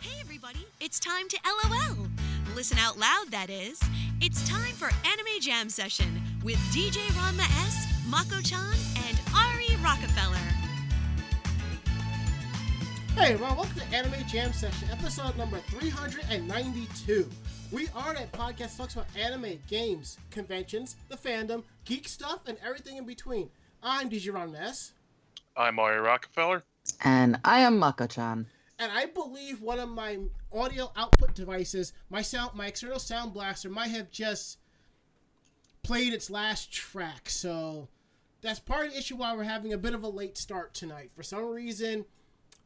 Hey, everybody, it's time to LOL. Listen out loud, that is. It's time for Anime Jam Session with DJ Ranma S, Mako chan, and Ari Rockefeller. Hey everyone, welcome to Anime Jam Session, episode number 392. We are that podcast that talks about anime, games, conventions, the fandom, geek stuff, and everything in between. I'm DJ Ranma S. I'm Ari Rockefeller. And I am Mako-chan. And I believe one of my audio output devices, my sound, my external sound blaster, might have just played its last track. So that's part of the issue why we're having a bit of a late start tonight. For some reason,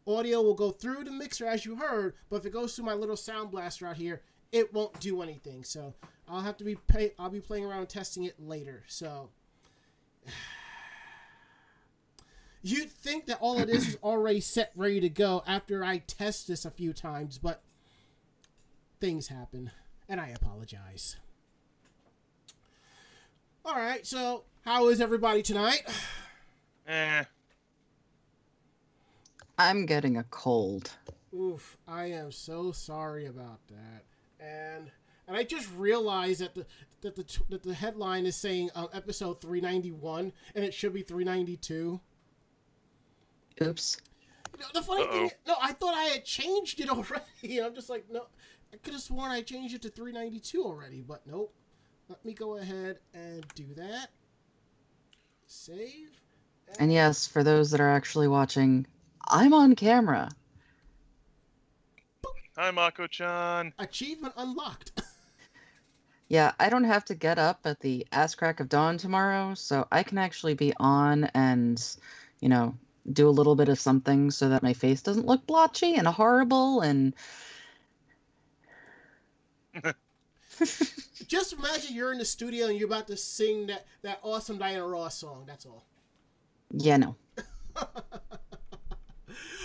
audio will go through the mixer as you heard, but if it goes through my little sound blaster out here, it won't do anything. So I'll have to be pay, I'll be playing around testing it later. So. You'd think that all of this is already set, ready to go after I test this a few times, but things happen, and I apologize. All right, so how is everybody tonight? Eh, I'm getting a cold. Oof, I am so sorry about that. And and I just realized that the that the that the headline is saying uh, episode 391 and it should be 392. Oops. You know, the funny thing, Uh-oh. no, I thought I had changed it already. And I'm just like, no, I could have sworn I changed it to 392 already, but nope. Let me go ahead and do that. Save. And yes, for those that are actually watching, I'm on camera. hi Mako-chan. Achievement unlocked. Yeah, I don't have to get up at the ass crack of dawn tomorrow, so I can actually be on and, you know, do a little bit of something so that my face doesn't look blotchy and horrible and just imagine you're in the studio and you're about to sing that, that awesome Diana Ross song. That's all. yeah, no.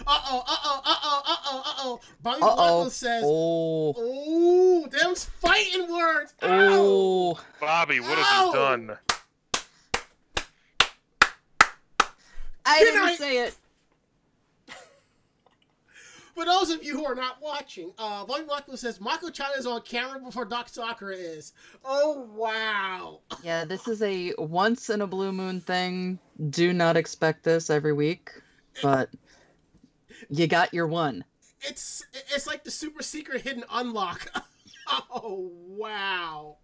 Uh oh, uh oh, uh oh, uh oh, uh oh. Bobby Uh-oh. Blackwell says, Oh. Oh, them's fighting words. Ow! Oh. Bobby, what have Ow! you done? I Good didn't night. say it. For those of you who are not watching, uh, Bobby Blackwell says Mako Chan is on camera before Doc Sakura is. Oh wow! Yeah, this is a once in a blue moon thing. Do not expect this every week, but you got your one. It's it's like the super secret hidden unlock. oh wow!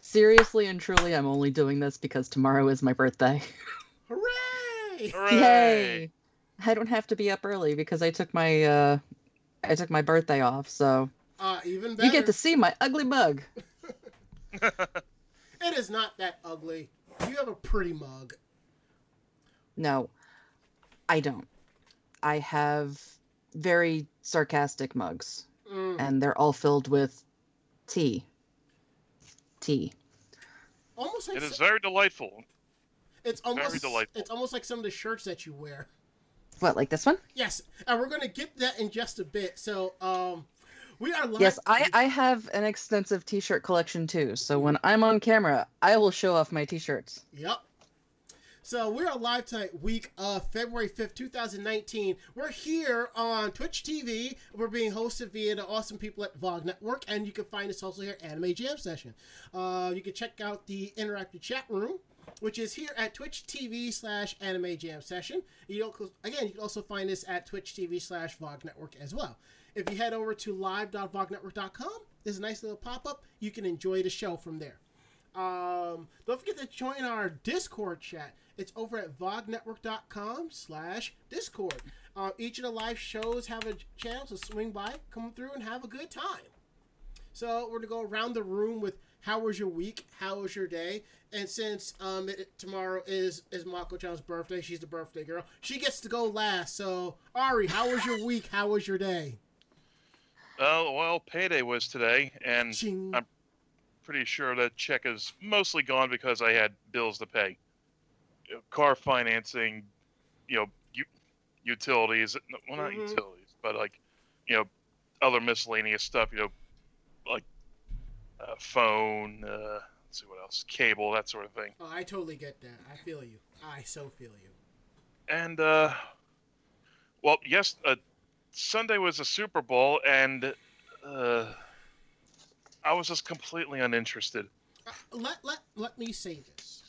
Seriously and truly, I'm only doing this because tomorrow is my birthday. Hooray! Hooray! Yay! I don't have to be up early because I took my uh I took my birthday off, so Uh, even better. you get to see my ugly mug. It is not that ugly. You have a pretty mug. No, I don't. I have very sarcastic mugs, Mm. and they're all filled with tea. Tea. Almost like It is so- very delightful. It's almost delightful. it's almost like some of the shirts that you wear. What, like this one? Yes, and we're gonna get that in just a bit. So, um, we are live. Yes, I, I have an extensive t-shirt collection too. So when I'm on camera, I will show off my t-shirts. Yep. So we're live tonight, week of February 5th, 2019. We're here on Twitch TV. We're being hosted via the awesome people at VOG Network, and you can find us also here at Anime Jam Session. Uh, you can check out the interactive chat room, which is here at Twitch TV slash Anime Jam Session. You again, you can also find us at Twitch TV slash VOG Network as well. If you head over to live.vognetwork.com, there's a nice little pop-up. You can enjoy the show from there. Um, don't forget to join our Discord chat. It's over at vognetwork.com slash Discord. Uh, each of the live shows have a channel to swing by, come through, and have a good time. So we're going to go around the room with how was your week? How was your day? And since um, it, tomorrow is, is Mako-chan's birthday, she's the birthday girl, she gets to go last. So, Ari, how was your week? How was your day? Oh, well, payday was today, and Ching. I'm pretty sure that check is mostly gone because I had bills to pay. You know, car financing, you know, u- utilities, well, not Mhm. utilities, but like, you know, other miscellaneous stuff, you know, like uh, phone, uh, let's see what else, cable, that sort of thing. Oh, I totally get that. I feel you. I so feel you. And uh, well, yes, uh, Sunday was a Super Bowl, and uh, I was just completely uninterested. Uh, let let let me say this.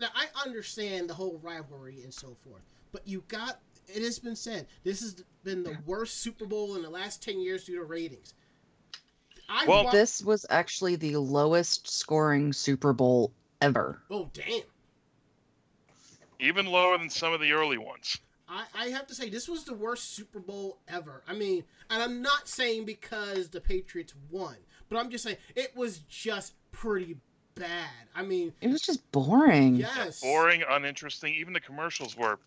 Now I understand the whole rivalry and so forth, but you got it has been said this has been the worst Super Bowl in the last ten years due to ratings. I well, wa- this was actually the lowest scoring Super Bowl ever. Oh damn! Even lower than some of the early ones. I, I have to say this was the worst Super Bowl ever. I mean, and I'm not saying because the Patriots won, but I'm just saying it was just pretty bad. I mean, it was just boring. Yes, boring, uninteresting. Even the commercials were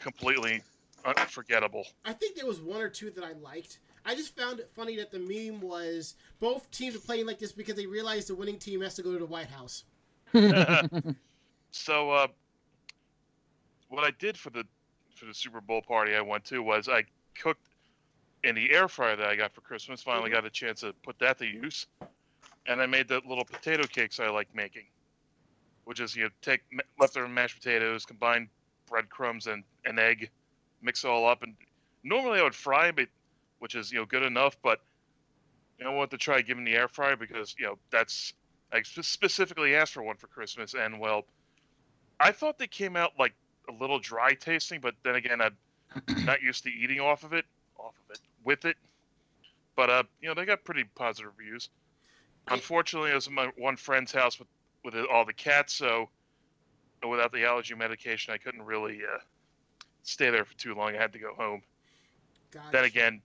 completely unforgettable. I think there was one or two that I liked. I just found it funny that the meme was both teams are playing like this because they realize the winning team has to go to the White House. so, uh, what I did for the for the Super Bowl party I went to was I cooked in the air fryer that I got for Christmas. Finally, mm-hmm. got a chance to put that to use, and I made the little potato cakes I like making, which is you know, take leftover mashed potatoes, combine breadcrumbs and an egg, mix it all up, and normally I would fry but which is you know good enough, but you know, I want to try giving the air fryer because you know that's I specifically asked for one for Christmas, and well, I thought they came out like a little dry tasting, but then again, I'm not used to eating off of it, off of it, with it. But uh, you know, they got pretty positive reviews. Unfortunately, I was in my one friend's house with with all the cats, so without the allergy medication, I couldn't really uh, stay there for too long. I had to go home. Gotcha. Then again,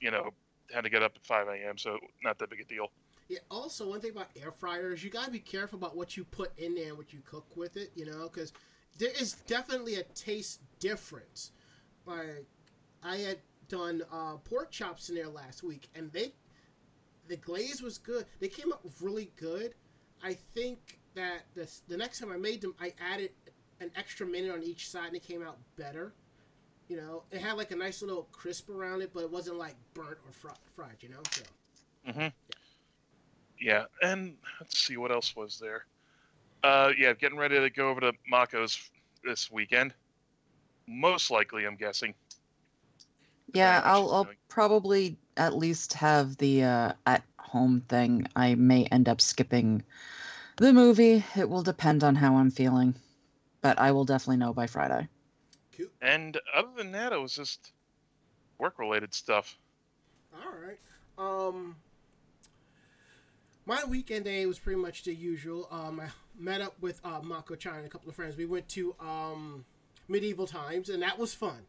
you know, had to get up at 5 a.m., so not that big a deal. Yeah. Also, one thing about air fryers, you gotta be careful about what you put in there what you cook with it. You know, because there is definitely a taste difference. Like I had done uh, pork chops in there last week, and they the glaze was good. They came up really good. I think that this, the next time I made them, I added an extra minute on each side, and it came out better. You know, it had like a nice little crisp around it, but it wasn't like burnt or fr- fried. You know, so. Mm-hmm. Yeah. yeah, and let's see what else was there. Uh, yeah, getting ready to go over to Mako's this weekend. Most likely, I'm guessing. Yeah, I'll, I'll probably at least have the uh, at home thing. I may end up skipping the movie. It will depend on how I'm feeling, but I will definitely know by Friday. Cool. And other than that, it was just work related stuff. All right. Um, my weekend day was pretty much the usual. Um, I met up with uh, Mako Chan and a couple of friends. We went to um, Medieval Times, and that was fun.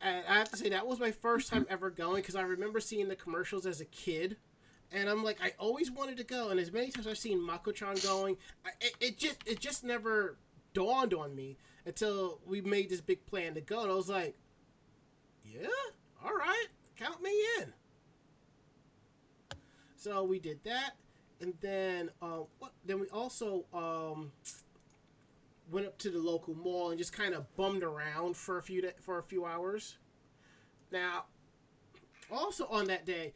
And I have to say, that was my first time ever going because I remember seeing the commercials as a kid. And I'm like, I always wanted to go. And as many times I've seen Mako Chan going, it, it just it just never dawned on me until we made this big plan to go. And I was like, yeah, all right, count me in. So we did that, and then uh, what? Then we also um, went up to the local mall and just kind of bummed around for a few for a few hours. Now, also on that day,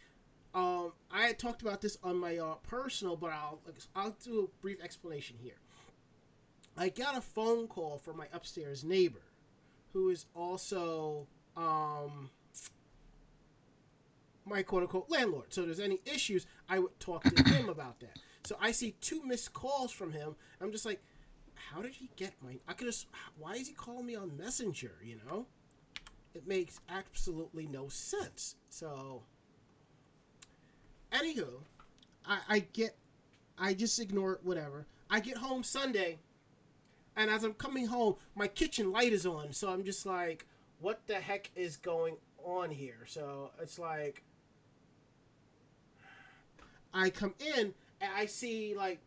um, I had talked about this on my uh, personal, but I'll I'll do a brief explanation here. I got a phone call from my upstairs neighbor, who is also um, my quote unquote landlord. So if there's any issues, I would talk to him about that. So I see two missed calls from him. I'm just like, how did he get my? I could have. Why is he calling me on Messenger? You know, it makes absolutely no sense. So, anywho, I, I get, I just ignore it. Whatever. I get home Sunday, and as I'm coming home, my kitchen light is on. So I'm just like, what the heck is going on here? So it's like I come in and I see like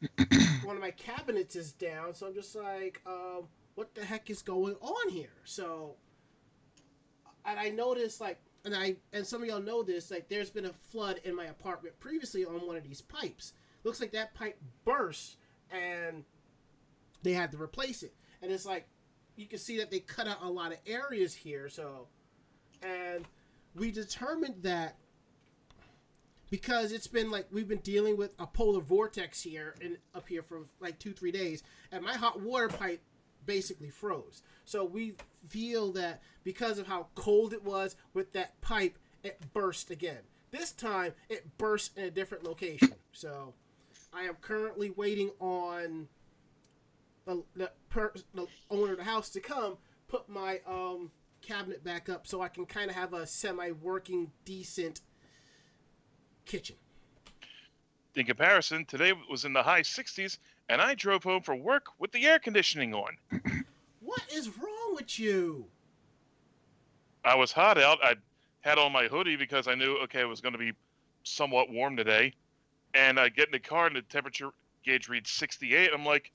one of my cabinets is down, so I'm just like, um, what the heck is going on here? So, and I noticed like, and I and some of y'all know this, like, there's been a flood in my apartment previously on one of these pipes. Looks like that pipe burst, and they had to replace it. And it's like, you can see that they cut out a lot of areas here. So, and we determined that because it's been like we've been dealing with a polar vortex here and up here for like two three days and my hot water pipe basically froze. So we feel that because of how cold it was with that pipe, it burst again. This time it burst in a different location. So I am currently waiting on the, the, per, the owner of the house to come put my um, cabinet back up so I can kind of have a semi working, decent kitchen. In comparison, today was in the high 60s, and I drove home for work with the air conditioning on. What is wrong with you? I was hot out. I had on my hoodie because I knew, okay, it was going to be somewhat warm today. And I get in the car, and the temperature gauge reads 68. I'm like,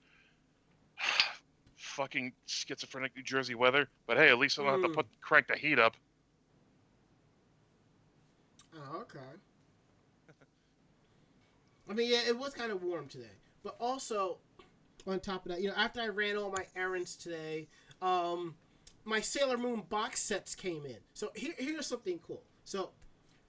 fucking schizophrenic New Jersey weather. But hey, at least I don't have to put crank the heat up. Oh, okay. I mean, yeah, it was kind of warm today, but also on top of that, you know, after I ran all my errands today, um, my Sailor Moon box sets came in. So here, here's something cool. So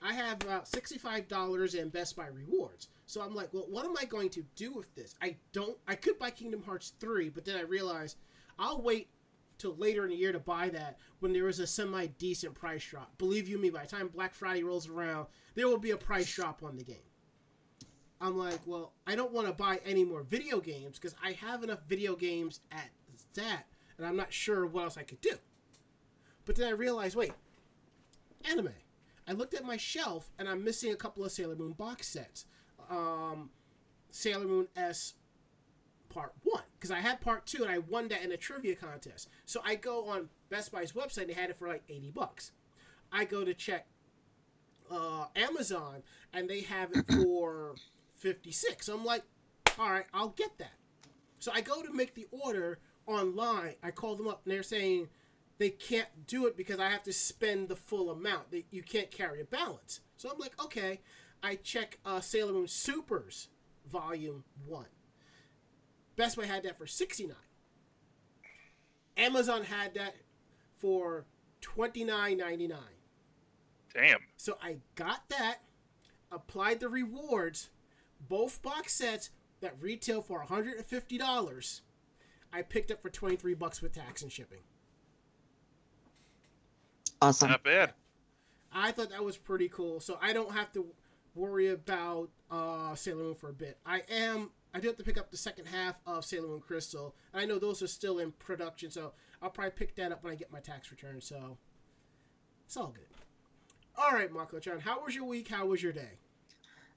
I have about sixty-five dollars in Best Buy rewards. So I'm like, well, what am I going to do with this? I don't. I could buy Kingdom Hearts three, but then I realized I'll wait till later in the year to buy that when there is a semi decent price drop. Believe you me, by the time Black Friday rolls around, there will be a price drop on the game. I'm like, well, I don't want to buy any more video games because I have enough video games at that, and I'm not sure what else I could do. But then I realized, wait, anime. I looked at my shelf and I'm missing a couple of Sailor Moon box sets. Um, Sailor Moon S part one because I had part two and I won that in a trivia contest. So I go on Best Buy's website and they had it for like 80 bucks. I go to check uh, Amazon and they have it for 56. So I'm like, all right, I'll get that. So I go to make the order online. I call them up and they're saying they can't do it because I have to spend the full amount. They, you can't carry a balance. So I'm like, okay. I check uh, Sailor Moon Supers Volume 1. Best Buy had that for 69 Amazon had that for 29.99. Damn. So I got that, applied the rewards, both box sets that retail for $150. I picked up for 23 bucks with tax and shipping. Awesome. Not bad. I thought that was pretty cool. So I don't have to worry about uh, Sailor Moon for a bit. I am. I do have to pick up the second half of Sailor Moon Crystal. And I know those are still in production, so I'll probably pick that up when I get my tax return. So it's all good. All right, Mako Chan, how was your week? How was your day?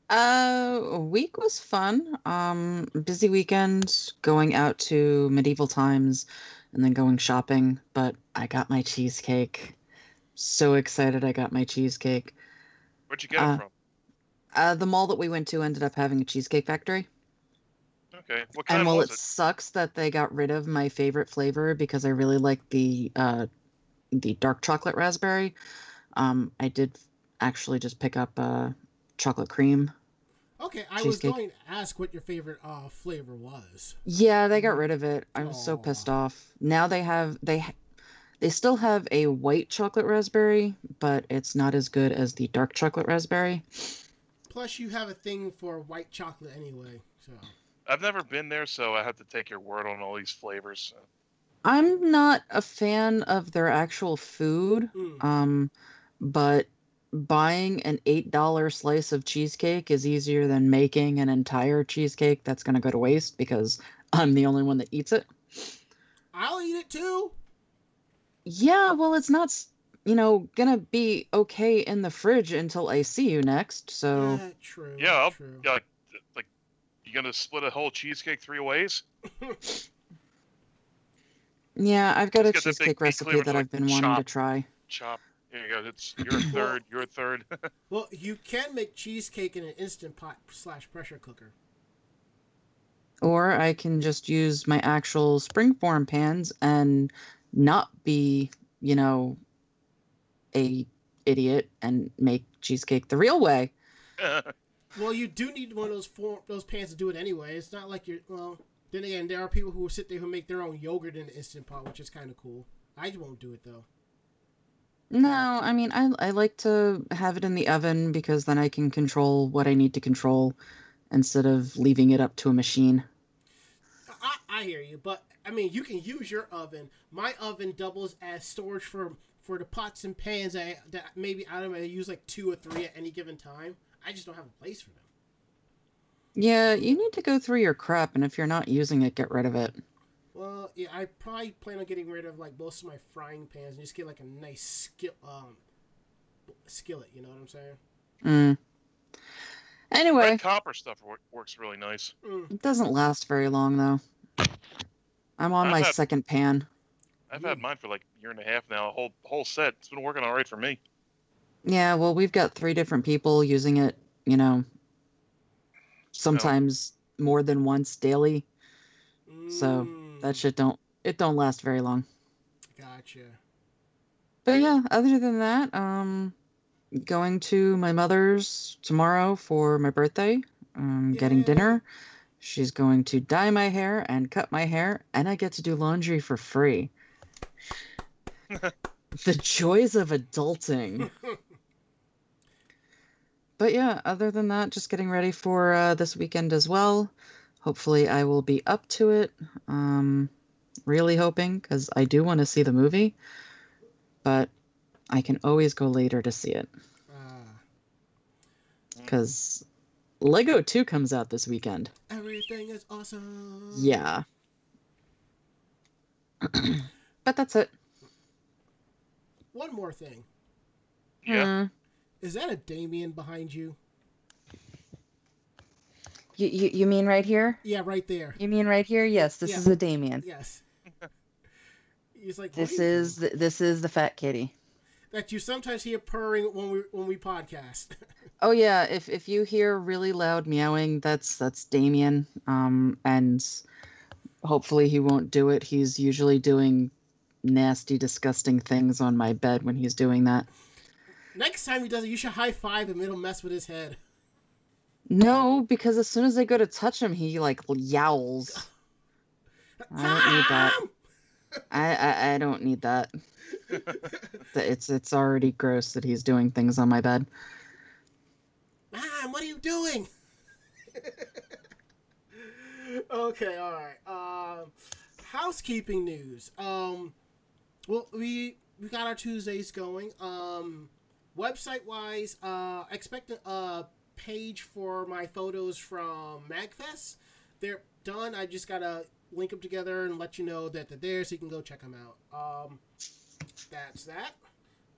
Uh, week was fun. Um, busy weekend, going out to medieval times, and then going shopping. But I got my cheesecake. So excited! I got my cheesecake. Where'd you get Uh, it from? Uh, the mall that we went to ended up having a cheesecake factory. Okay. What kind And while it it? sucks that they got rid of my favorite flavor because I really like the uh, the dark chocolate raspberry, um, I did actually just pick up uh, chocolate cream. Okay, I Cheesecake. was going to ask what your favorite uh, flavor was. Yeah, they got rid of it. I was so pissed off. Now they have they ha- they still have a white chocolate raspberry, but it's not as good as the dark chocolate raspberry. Plus, you have a thing for white chocolate anyway. So I've never been there, so I have to take your word on all these flavors. I'm not a fan of their actual food. Mm. Um, but buying an eight dollar slice of cheesecake is easier than making an entire cheesecake that's gonna go to waste because I'm the only one that eats it. I'll eat it too. Yeah, well, it's not, s- you know, gonna be okay in the fridge until I see you next. So Yeah, true. Yeah, I'll, true. yeah, like, like, you gonna split a whole cheesecake three ways? yeah, I've got a Just get the big cheesecake meat recipe cleaver that to, I've been like, wanting to chop. try. Chop. Here you go. It's your third. Your third. Well, you can make cheesecake in an instant pot slash pressure cooker. Or I can just use my actual springform pans and not be, you know, a idiot and make cheesecake the real way. Well, you do need one of those form, those pans to do it anyway. It's not like you're well. Then again, there are people who will sit there who make their own yogurt in an instant pot, which is kind of cool. I won't do it though. No, I mean I I like to have it in the oven because then I can control what I need to control instead of leaving it up to a machine. I, I hear you, but I mean, you can use your oven. My oven doubles as storage for for the pots and pans that, that maybe I don't know, I use like two or three at any given time. I just don't have a place for them. Yeah, you need to go through your crap, and if you're not using it, get rid of it. Well, yeah, I probably plan on getting rid of like most of my frying pans and just get like a nice skill um skillet. You know what I'm saying? Mm. Anyway, Red copper stuff works really nice. Mm. it doesn't last very long though. I'm on I've my had- second pan. I've had mine for like a year and a half now. A whole whole set. It's been working all right for me. Yeah, well, we've got three different people using it, you know, sometimes more than once daily. So, Mm. That shit don't it don't last very long. Gotcha. But yeah, other than that, um going to my mother's tomorrow for my birthday. Um getting dinner. She's going to dye my hair and cut my hair and I get to do laundry for free. the joys of adulting. but yeah, other than that, just getting ready for uh, this weekend as well. Hopefully, I will be up to it. Um, really hoping because I do want to see the movie, but I can always go later to see it Ah, because Lego 2 comes out this weekend. everything is awesome. Yeah. but that's it. One more thing. Yeah. Hmm. Is that a Damien behind you? You, you you mean right here? Yeah, right there. You mean right here? Yes, this Yeah. is a Damien. Yes. He's like This is the, this is the fat kitty. That you sometimes hear purring when we when we podcast. Oh yeah, if if you hear really loud meowing, that's that's Damien. Um, and hopefully he won't do it. He's usually doing nasty, disgusting things on my bed when he's doing that. Next time he does it, you should high five him. It'll mess with his head. No, because as soon as I go to touch him, he like yowls. I don't need that. I I, I don't need that. It's it's already gross that he's doing things on my bed. Mom, what are you doing? okay, all right. Um, housekeeping news. Um, well, we we got our Tuesdays going. Um, website wise, uh, expect a, a page for my photos from Magfest. They're done. I just gotta link them together and let you know that they're there, so you can go check them out. Um, that's that.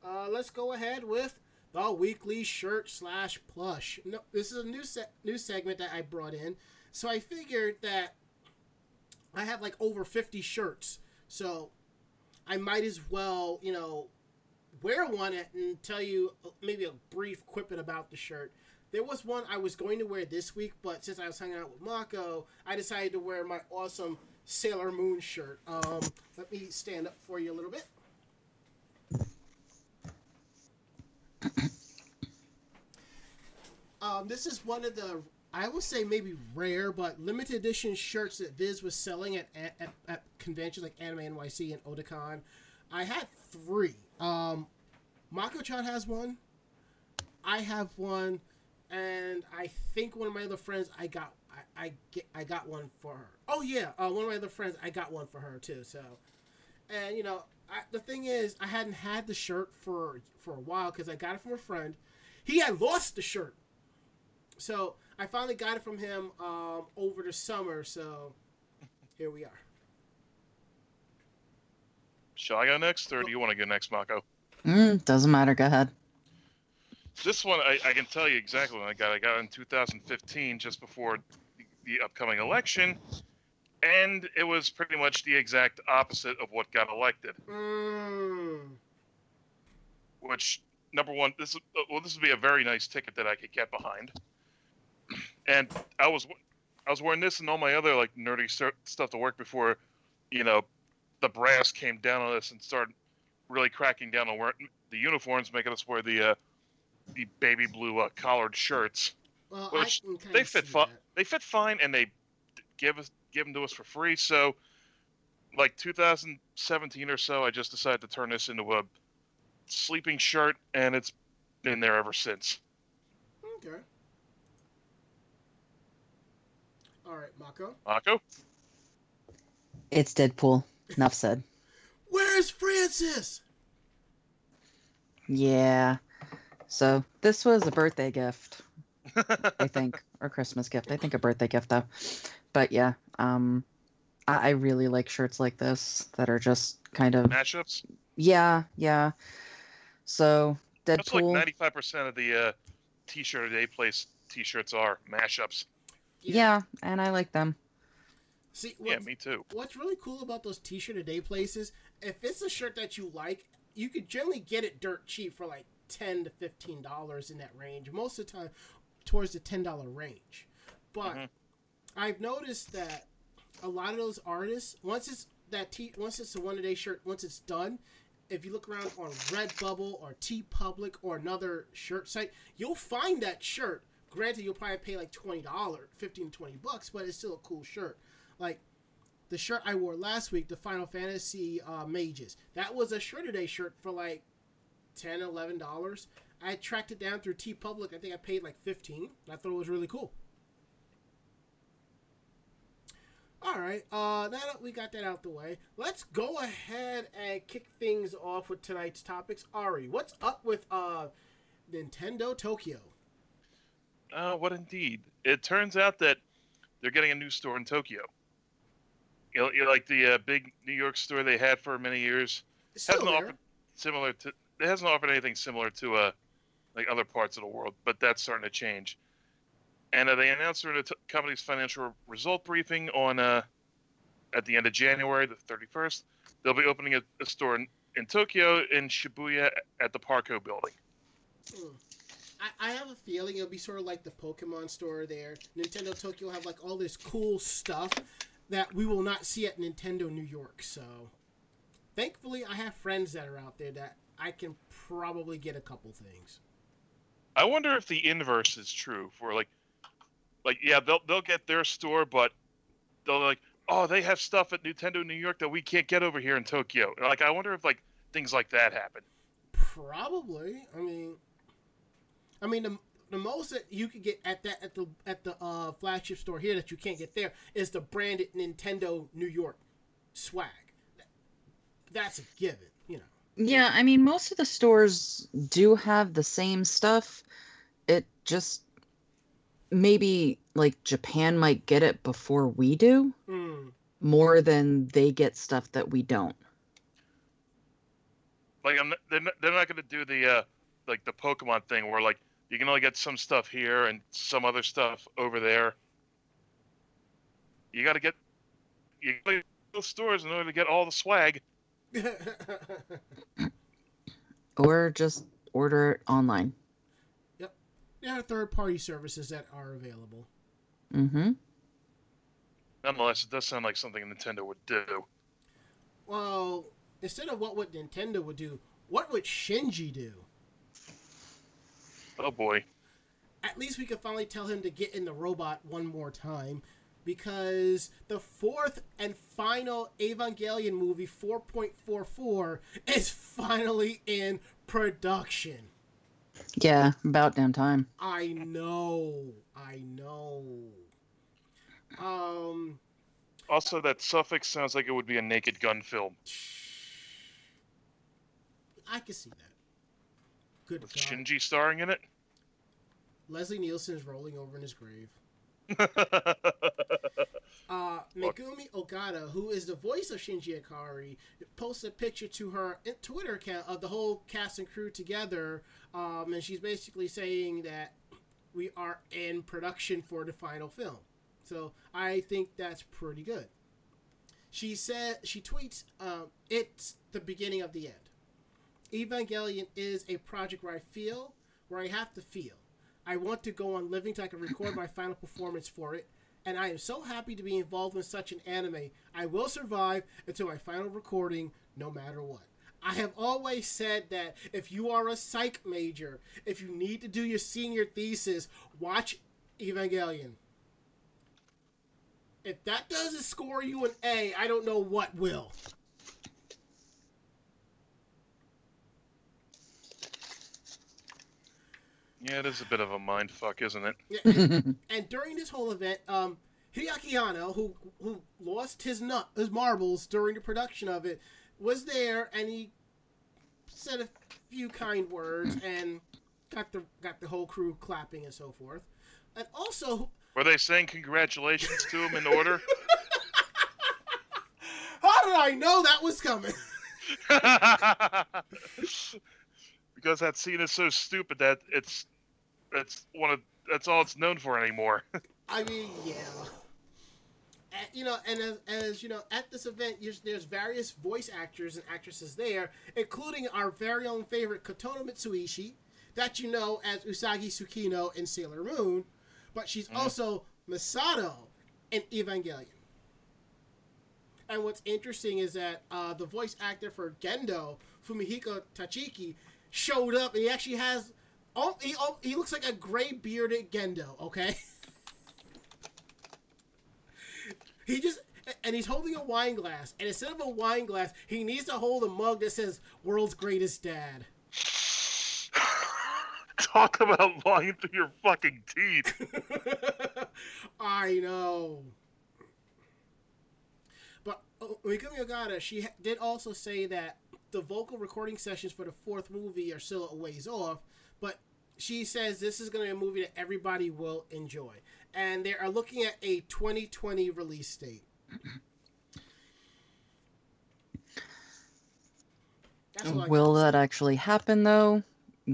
Uh, let's go ahead with the weekly shirt slash plush. No, this is a new se- new segment that I brought in. So I figured that I have like over 50 shirts. So I might as well, you know, wear one and tell you maybe a brief quippet about the shirt. There was one I was going to wear this week, but since I was hanging out with Mako, I decided to wear my awesome Sailor Moon shirt. Um, let me stand up for you a little bit. Um, this is one of the I will say maybe rare but limited edition shirts that Viz was selling at at, at conventions like Anime NYC and Otakon. I had three. Um, Mako-chan has one. I have one, and I think one of my other friends I got I, I get I got one for her. Oh yeah, uh, one of my other friends I got one for her too. So, and you know I, the thing is I hadn't had the shirt for for a while because I got it from a friend. He had lost the shirt. So I finally got it from him um, over the summer. So here we are. Shall I go next, or do you want to go next, Mako? Mm, doesn't matter. Go ahead. This one, I, I can tell you exactly when I got. it. I got it in 2015, just before the, the upcoming election, and it was pretty much the exact opposite of what got elected. Mm. Which number one, this is- well, this would be a very nice ticket that I could get behind. And I was I was wearing this and all my other like nerdy stu- stuff to work before, you know, the brass came down on us and started really cracking down on wearing the uniforms, making us wear the uh, the baby blue uh, collared shirts. Well, Which I can kinda they fit that. They fit fine, and they give us give them to us for free. So, like 2017 or so, I just decided to turn this into a sleeping shirt, and it's been there ever since. Okay. All right, Mako. Mako, It's Deadpool. Enough said. Where's Francis? Yeah. So this was a birthday gift, I think, or Christmas gift. I think a birthday gift though. But yeah, um, I, I really like shirts like this that are just kind of Mashups. yeah, yeah. So That's like ninety-five percent of the uh, T-shirt a day place T-shirts are mashups. yeah, and I like them. See, Yeah, what's, me too. what's really cool about those t-shirt a day places, if it's a shirt that you like, you could generally get it dirt cheap for like ten to fifteen dollars in that range. Most of the time, towards the ten dollar range. But Mhm. I've noticed that a lot of those artists, once it's that t, once it's a one a day shirt, once it's done, if you look around on Redbubble or TeePublic or another shirt site, you'll find that shirt. Granted, you'll probably pay like twenty dollars, fifteen to twenty bucks, but it's still a cool shirt. Like the shirt I wore last week, the Final Fantasy uh, Mages. That was a shirt a day shirt for like 10 11 dollars. I tracked it down through TeePublic. I think I paid like 15. I thought it was really cool. All right, uh, now that we got that out the way, let's go ahead and kick things off with tonight's topics. Ari, what's up with uh, Nintendo Tokyo? Uh, what indeed? It turns out that they're getting a new store in Tokyo. You know, you know, like the uh, big New York store they had for many years. It's Hasn't offered similar to. It hasn't offered anything similar to uh, like other parts of the world, but that's starting to change. And uh, they announced the t- company's financial result briefing on uh, at the end of January, the 31st, they'll be opening a, a store in, in Tokyo in Shibuya at the Parco building. Hmm. I, I have a feeling it'll be sort of like the Pokemon store there. Nintendo Tokyo will have like all this cool stuff that we will not see at Nintendo New York. So, thankfully, I have friends that are out there that I can probably get a couple things. I wonder if the inverse is true for like, like yeah, they'll they'll get their store, but they'll like, oh, they have stuff at Nintendo New York that we can't get over here in Tokyo. Like, I wonder if like things like that happen. Probably. I mean, I mean the the most that you could get at that at the at the uh, flagship store here that you can't get there is the branded Nintendo New York swag. That's a given, you know. Yeah, I mean, most of the stores do have the same stuff. It just maybe like Japan might get it before we do, Mm. more than they get stuff that we don't. Like, I'm they're not, they're not going to do the uh, like the Pokemon thing where like you can only get some stuff here and some other stuff over there. You got to get you got to get those stores in order to get all the swag. Or just order it online. There are third party services that are available. Mm-hmm. Nonetheless, it does sound like something Nintendo would do. Well, instead of what would Nintendo would do, what would Shinji do? Oh boy. At least we could finally tell him to get in the robot one more time. Because the fourth and final Evangelion movie, 4.44, is finally in production. Yeah, about damn time. I know. I know. Um, Also, that suffix sounds like it would be a Naked Gun film. I can see that. Good With God. Shinji starring in it. Leslie Nielsen is rolling over in his grave. Uh, Megumi Ogata, who is the voice of Shinji Ikari, posted a picture to her Twitter account of the whole cast and crew together, um, and she's basically saying that we are in production for the final film. So I think that's pretty good. She said she tweets, um, "It's the beginning of the end. Evangelion is a project where I feel, where I have to feel. I want to go on living till I can record my final performance for it." And I am so happy to be involved in such an anime. I will survive until my final recording, no matter what. I have always said that if you are a psych major, if you need to do your senior thesis, watch Evangelion. If that doesn't score you an A, I don't know what will. Yeah, it is a bit of a mind fuck, isn't it? Yeah, and, and during this whole event, um, Hideaki Anno, who who lost his nut his marbles during the production of it, was there and he said a few kind words and got the got the whole crew clapping and so forth. And also, Were they saying congratulations to him in order? how did I know that was coming? because that scene is so stupid that it's it's one of that's all it's known for anymore. I mean, yeah. Uh, you know, and as, as you know, at this event, there's, there's various voice actors and actresses there, including our very own favorite Kotono Mitsuishi, that you know as Usagi Tsukino in Sailor Moon, but she's also Misato in Evangelion. And what's interesting is that uh, the voice actor for Gendo, Fumihiko Tachiki, showed up, he actually has. Oh, he, oh, he looks like a gray bearded Gendo, okay? he just. And he's holding a wine glass, and instead of a wine glass, he needs to hold a mug that says "World's Greatest Dad." Talk about lying through your fucking teeth. I know. But oh, Megumi Ogata, she did also say that the vocal recording sessions for the fourth movie are still a ways off, but she says this is going to be a movie that everybody will enjoy. And they are looking at a 2020 release date. That's all I Will that actually happen though?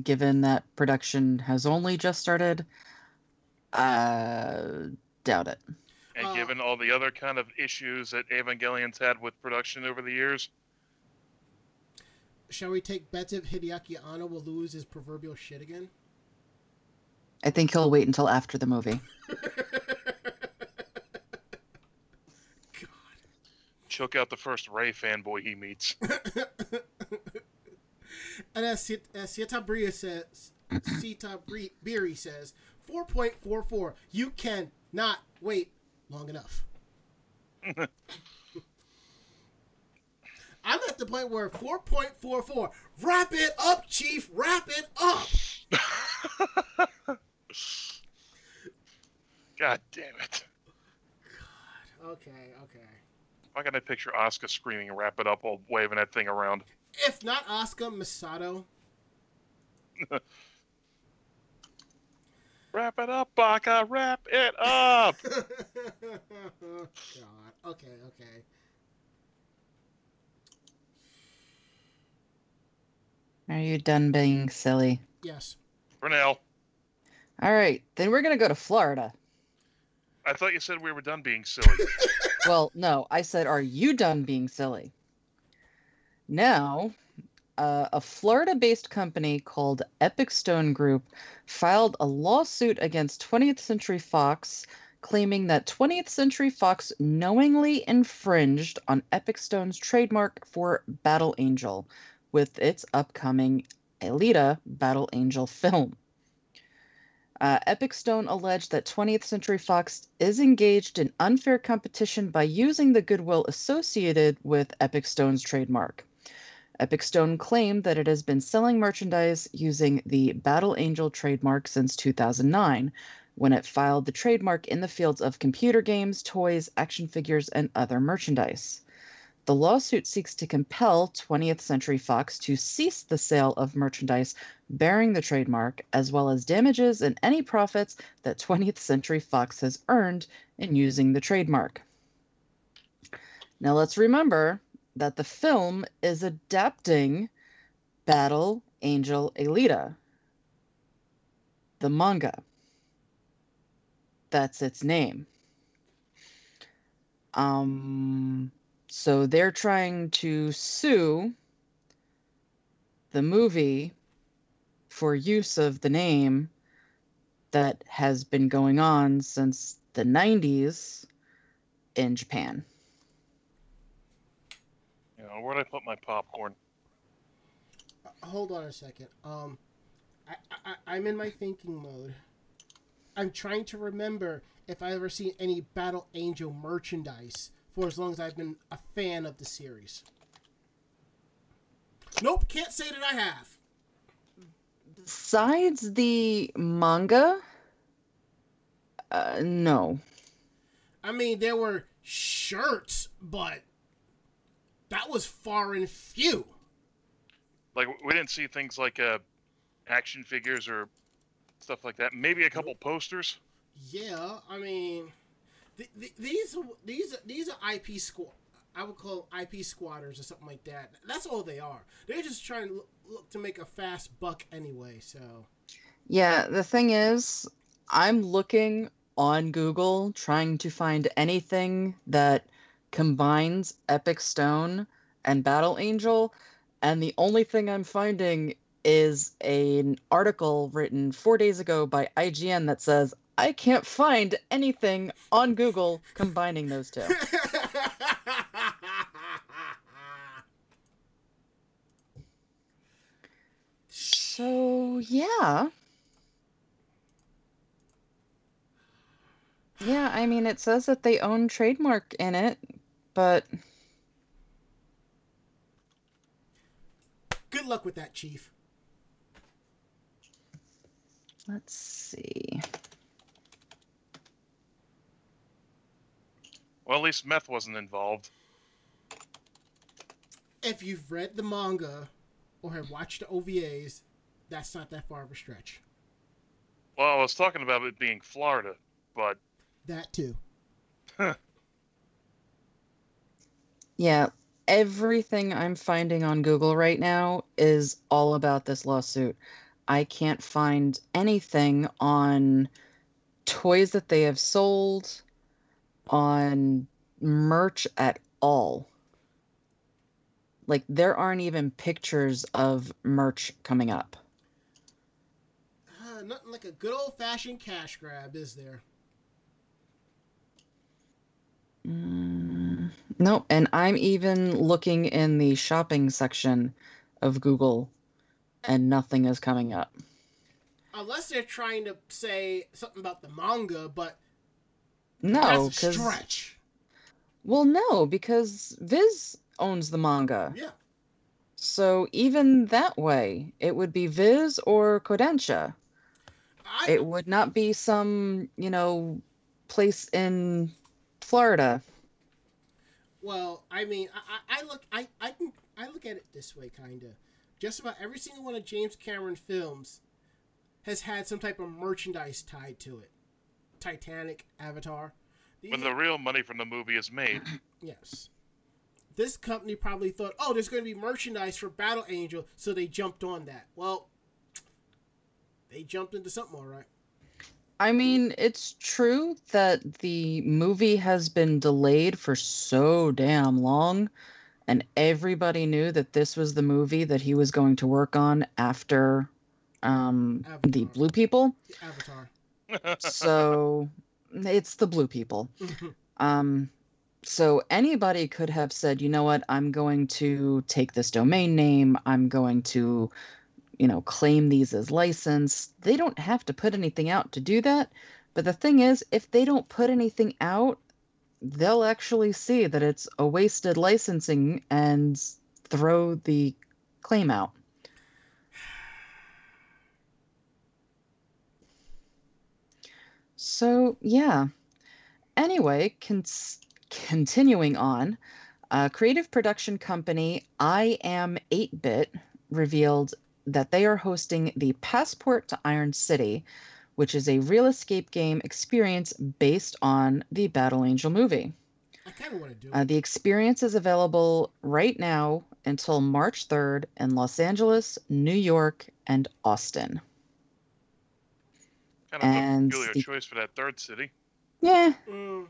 Given that production has only just started, uh, doubt it. And Uh, given all the other kind of issues that Evangelion's had with production over the years, Shall we take bets if Hideaki Anno will lose his proverbial shit again? I think he'll wait until after the movie. God. choke out the first Rei fanboy he meets. And as, Sit- as Sita Bria says, Sita Bri- Biri says, 4.44. You can not wait long enough. I'm at the point where 4.44. Wrap it up, Chief. Wrap it up. God damn it. God. Okay, okay. Why can I picture Asuka screaming and wrap it up while waving that thing around? If not Asuka, Misato. Wrap it up, Baka, wrap it up! God. Okay, okay. Are you done being silly? Yes. For now. All right, then we're gonna go to Florida. I thought you said we were done being silly. Well, no, I said, are you done being silly? Now, uh, a Florida based company called Epic Stone Group filed a lawsuit against 20th Century Fox, claiming that 20th Century Fox knowingly infringed on Epic Stone's trademark for Battle Angel with its upcoming Alita Battle Angel film. Uh, Epic Stone alleged that 20th Century Fox is engaged in unfair competition by using the goodwill associated with Epic Stone's trademark. Epic Stone claimed that it has been selling merchandise using the Battle Angel trademark since 2009, when it filed the trademark in the fields of computer games, toys, action figures, and other merchandise. The lawsuit seeks to compel 20th Century Fox to cease the sale of merchandise bearing the trademark, as well as damages and any profits that 20th Century Fox has earned in using the trademark. Now let's remember that the film is adapting Battle Angel Alita, the manga. That's its name. Um, so they're trying to sue the movie for use of the name that has been going on since the 90s in Japan. You know, where'd I put my popcorn? Hold on a second. Um, I, I I'm in my thinking mode. I'm trying to remember if I ever seen any Battle Angel merchandise for as long as I've been a fan of the series. Nope, can't say that I have. Besides the manga, uh, no. I mean, there were shirts, but that was far and few. Like we didn't see things like uh, action figures or stuff like that. Maybe a couple posters. Yeah, I mean, th- th- these these these are IP squad. I would call IP squatters or something like that. That's all they are. They're just trying to look, look to make a fast buck anyway. So Yeah, the thing is, I'm looking on Google trying to find anything that combines Epic Stone and Battle Angel, and the only thing I'm finding is an article written four days ago by IGN that says, I can't find anything on Google combining those two. So, yeah. Yeah, I mean, it says that they own trademark in it, but good luck with that, Chief. let's see. Well, at least meth wasn't involved. If you've read the manga or have watched the OVAs, that's not that far of a stretch. Well, I was talking about it being Florida, but That too. Yeah, everything I'm finding on Google right now is all about this lawsuit. I can't find anything on toys that they have sold, on merch at all. Like, there aren't even pictures of merch coming up. Uh, nothing like a good old fashioned cash grab, is there? Mm, nope. And I'm even looking in the shopping section of Google, and nothing is coming up. Unless they're trying to say something about the manga, but No, that's a because stretch. well, no, because Viz owns the manga. Yeah. So even that way, it would be Viz or Kodansha. I, It would not be some, you know, place in Florida. Well, I mean, I, I, I look, I, I can, I look at it this way, kind of. Just about every single one of James Cameron films has had some type of merchandise tied to it. Titanic, Avatar. These when the real money from the movie is made, Yes. This company probably thought, oh, there's going to be merchandise for Battle Angel, so they jumped on that. Well, they jumped into something, all right. I mean, it's true that the movie has been delayed for so damn long, and everybody knew that this was the movie that he was going to work on after um, the Blue People. Avatar. So it's the Blue People. Um, so anybody could have said, you know what, I'm going to take this domain name, I'm going to, you know, claim these as license. They don't have to put anything out to do that. But the thing is, if they don't put anything out, they'll actually see that it's a wasted licensing and throw the claim out. So, yeah. Anyway, continuing on, uh, creative production company I Am 8 Bit revealed that they are hosting the Passport to Iron City, which is a real escape game experience based on the Battle Angel movie. I kind of want to do it. Uh, the experience is available right now until March 3rd in Los Angeles, New York, and Austin. Kind of a And peculiar the- choice for that third city. Yeah, Mm,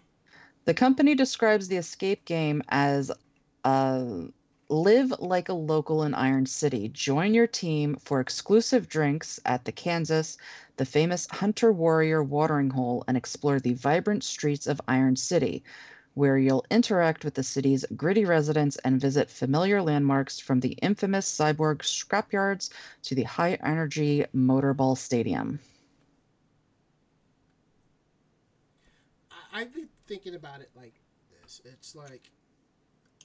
The company describes the escape game as uh, live like a local in Iron City. Join your team for exclusive drinks at the Kansas, the famous Hunter Warrior watering hole, and explore the vibrant streets of Iron City, where you'll interact with the city's gritty residents and visit familiar landmarks from the infamous cyborg scrapyards to the high energy motorball stadium. I've been thinking about it like this. It's like,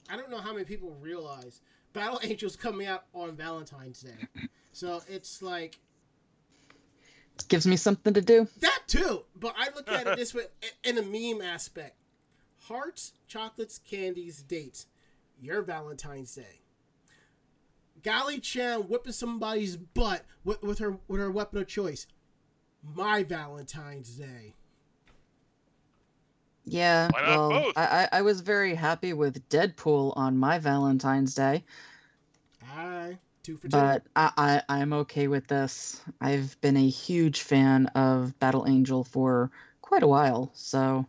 I don't know how many people realize Battle Angel's coming out on Valentine's Day. So it's like, Gives me something to do. That too, but I look at it this way in a meme aspect. hearts, chocolates, candies, dates. Your Valentine's Day. Gali Chan whipping somebody's butt with, with her with her weapon of choice. My Valentine's Day. Yeah, Why not well, both? I, I I was very happy with Deadpool on my Valentine's Day, Aye, two for two. but I, I I'm okay with this. I've been a huge fan of Battle Angel for quite a while, so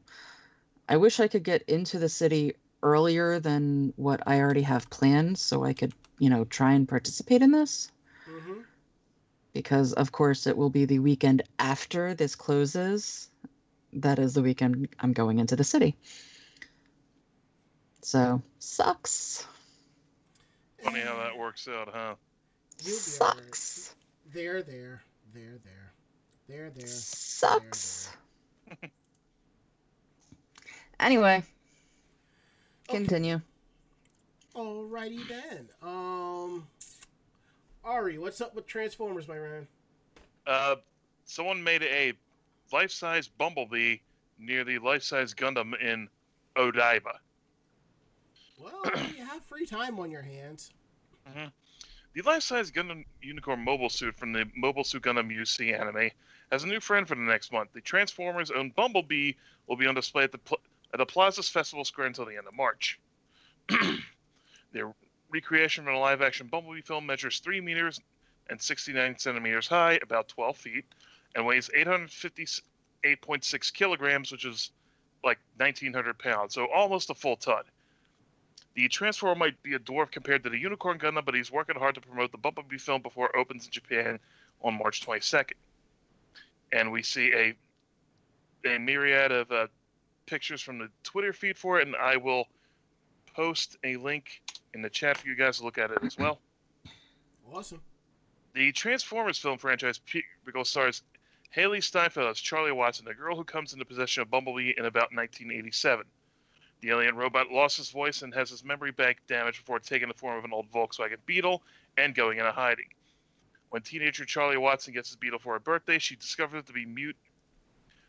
I wish I could get into the city earlier than what I already have planned, so I could you know try and participate in this. hmm because of course it will be the weekend after this closes. That is the weekend I'm going into the city. So sucks. Funny how that works out, huh? You'll be all right. Sucks. There, there, there, there, there, there. Sucks. Anyway, Okay. continue. Alrighty then. Um, Ari, what's up with Transformers, my man? Uh, someone made a life-size Bumblebee near the life-size Gundam in Odaiba. Well, you have free time on your hands. Mm-hmm. The life-size Gundam Unicorn mobile suit from the Mobile Suit Gundam UC anime has a new friend for the next month. The Transformers' own Bumblebee will be on display at the pl- at the Plaza's Festival Square until the end of March. the recreation from a live-action Bumblebee film measures three meters and 69 centimeters high, about 12 feet, and weighs 858.6 kilograms, which is like 1,900 pounds, so almost a full ton. The Transformer might be a dwarf compared to the Unicorn Gundam, but he's working hard to promote the Bumblebee film before it opens in Japan on March 22nd. And we see a a myriad of uh, pictures from the Twitter feed for it, and I will post a link in the chat for you guys to look at it as well. Awesome. The Transformers film franchise Pico stars Hailee Steinfeld as Charlie Watson, a girl who comes into possession of Bumblebee in about 1987. The alien robot lost his voice and has his memory bank damaged before taking the form of an old Volkswagen Beetle and going into hiding. When teenager Charlie Watson gets his Beetle for her birthday, she discovers it to be mute,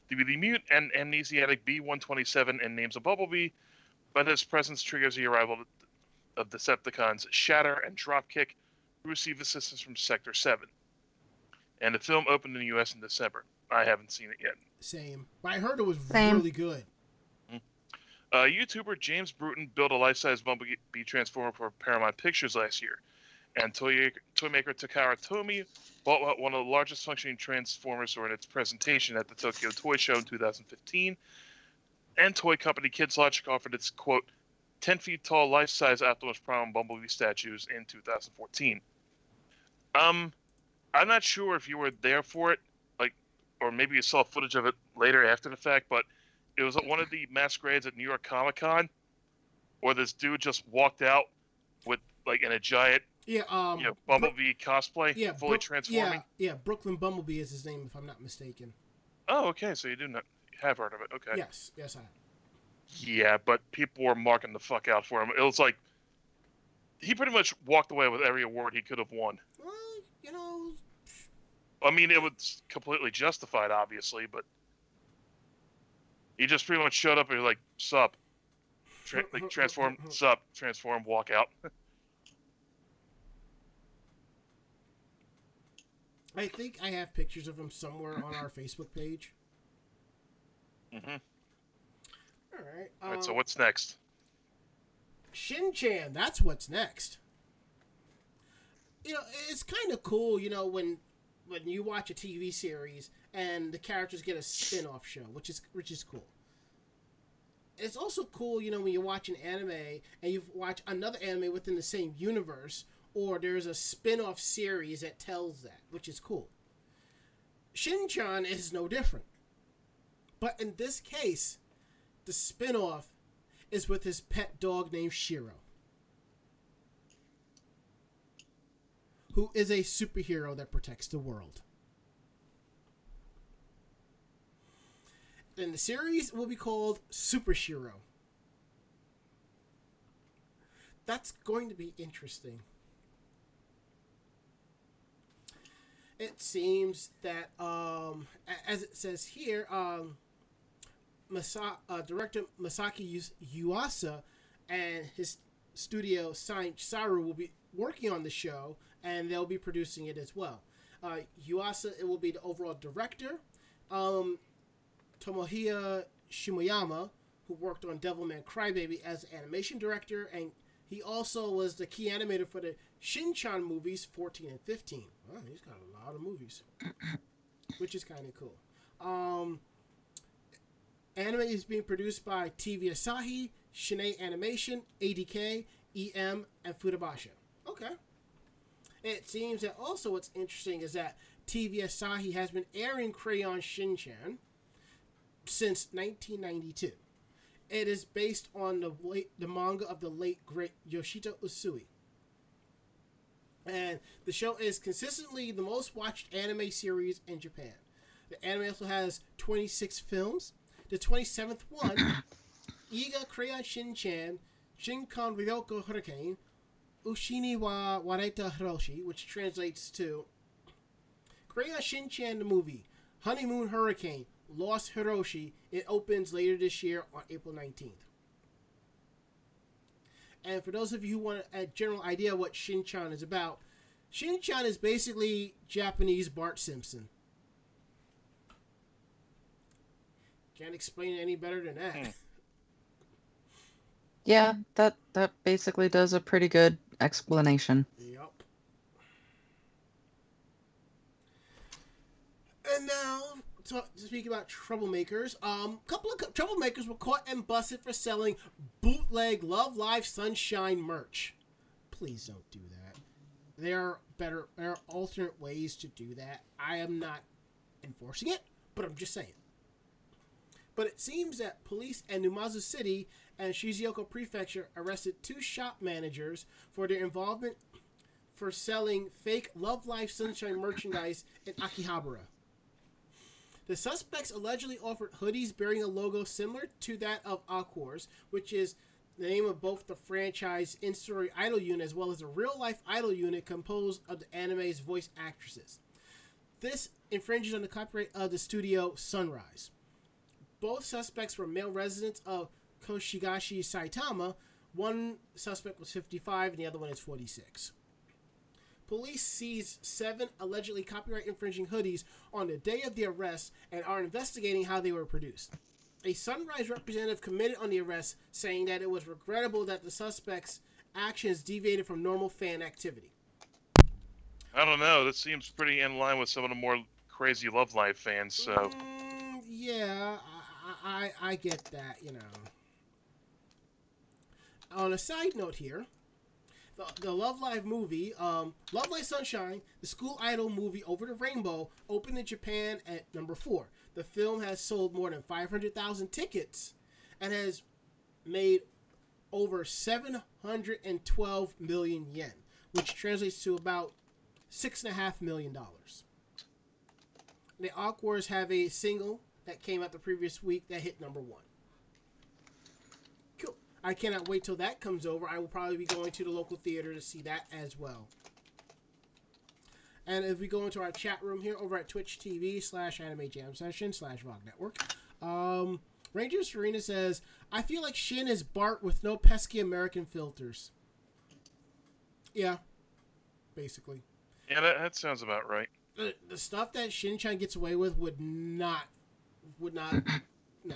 to be the mute and amnesiac B-127 and names a Bumblebee, but his presence triggers the arrival of Decepticons Shatter and Dropkick, who receive assistance from Sector 7. And the film opened in the U.S. in December. I haven't seen it yet. Same. But I heard it was Same. really good. Uh, YouTuber James Bruton built a life-size Bumblebee Transformer for Paramount Pictures last year, and toy, toy maker Takara Tomy bought one of the largest functioning Transformers during its presentation at the Tokyo Toy Show in 2015. And toy company Kids Logic offered its quote 10 feet tall life-size Optimus Prime Bumblebee statues in 2014. Um, I'm not sure if you were there for it, like, or maybe you saw footage of it later after the fact, but it was at one of the masquerades at New York Comic Con, where this dude just walked out with like in a giant, Yeah. Um. you know, Bro- Bumblebee cosplay, yeah. fully Brook- transforming. Yeah. Yeah. Brooklyn Bumblebee is his name, if I'm not mistaken. Oh, okay, so you do not have heard of it. Okay. Yes. Yes, I. Have. Yeah, but people were marking the fuck out for him. It was like he pretty much walked away with every award he could have won. You know, I mean, it was completely justified, obviously, but he just pretty much showed up and was like, "Sup," Tra- like transform, "Sup," transform, walk out. I think I have pictures of him somewhere on our Facebook page. hmm All right. All right, so um, what's next? Shin Chan, that's what's next. You know, it's kind of cool, you know, when when you watch a TV series and the characters get a spin-off show, which is which is cool. It's also cool, you know, when you watch an anime and you watch another anime within the same universe, or there's a spin-off series that tells that, which is cool. Shin-chan is no different. But in this case, the spin-off is with his pet dog named Shiro, who is a superhero that protects the world. And the series will be called Super Shiro. That's going to be interesting. It seems that, um, as it says here, um, Masa- uh, director Masaki Yuasa and his studio Saru will be working on the show, and they'll be producing it as well. Uh, Yuasa it will be the overall director. Um, Tomohisa Shimoyama, who worked on Devilman Crybaby as animation director, and he also was the key animator for the Shin-chan movies 14 and 15. Wow, he's got a lot of movies, which is kind of cool. Um, anime is being produced by TV Asahi, Shine Animation, ADK, EM, and Futabasha. Okay. It seems that also what's interesting is that TV Asahi has been airing Crayon Shin-chan since 1992. It is based on the late, the manga of the late great Yoshito Usui. And the show is consistently the most watched anime series in Japan. The anime also has 26 films. The 27th one, Eiga Crayon Shin-chan, Shinkon Ryoko Hurricane, Ushini wa Wareta Hiroshi, which translates to Crayon Shin-chan the movie, Honeymoon Hurricane, Lost Hiroshi. It opens later this year on April 19th. And for those of you who want a general idea of what Shin-chan is about, Shin-chan is basically Japanese Bart Simpson. Can't explain it any better than that. Hmm. Yeah, that that basically does a pretty good explanation. Yep. And now, to, speak about troublemakers, um, a couple of troublemakers were caught and busted for selling bootleg Love Live Sunshine merch. Please don't do that. There are better, there are alternate ways to do that. I am not enforcing it, but I'm just saying. But it seems that police in Numazu City and Shizuoka Prefecture arrested two shop managers for their involvement for selling fake Love Live Sunshine merchandise in Akihabara. The suspects allegedly offered hoodies bearing a logo similar to that of Aqours, which is the name of both the franchise in-story idol unit as well as a real-life idol unit composed of the anime's voice actresses. This infringes on the copyright of the studio Sunrise. Both suspects were male residents of Koshigashi, Saitama. One suspect was 55 and the other one is 46. Police seized seven allegedly copyright infringing hoodies on the day of the arrest and are investigating how they were produced. A Sunrise representative commented on the arrest, saying that it was regrettable that the suspects' actions deviated from normal fan activity. I don't know. This seems pretty in line with some of the more crazy Love Live fans. So Mm, yeah, I, I I get that, you know. On a side note here, the, the Love Live movie, um, Love Live Sunshine, the school idol movie Over the Rainbow, opened in Japan at number four. The film has sold more than 500,000 tickets and has made over 712 million yen, which translates to about six and a half million dollars. The Aqours have a single that came out the previous week that hit number one. Cool. I cannot wait till that comes over. I will probably be going to the local theater to see that as well. And if we go into our chat room here over at Twitch TV slash Anime Jam Session slash Rock Network, um, Ranger Serena says, "I feel like Shin is Bart with no pesky American filters." Yeah, basically. yeah, that, that sounds about right. the, the stuff that Shin-chan gets away with would not would not no.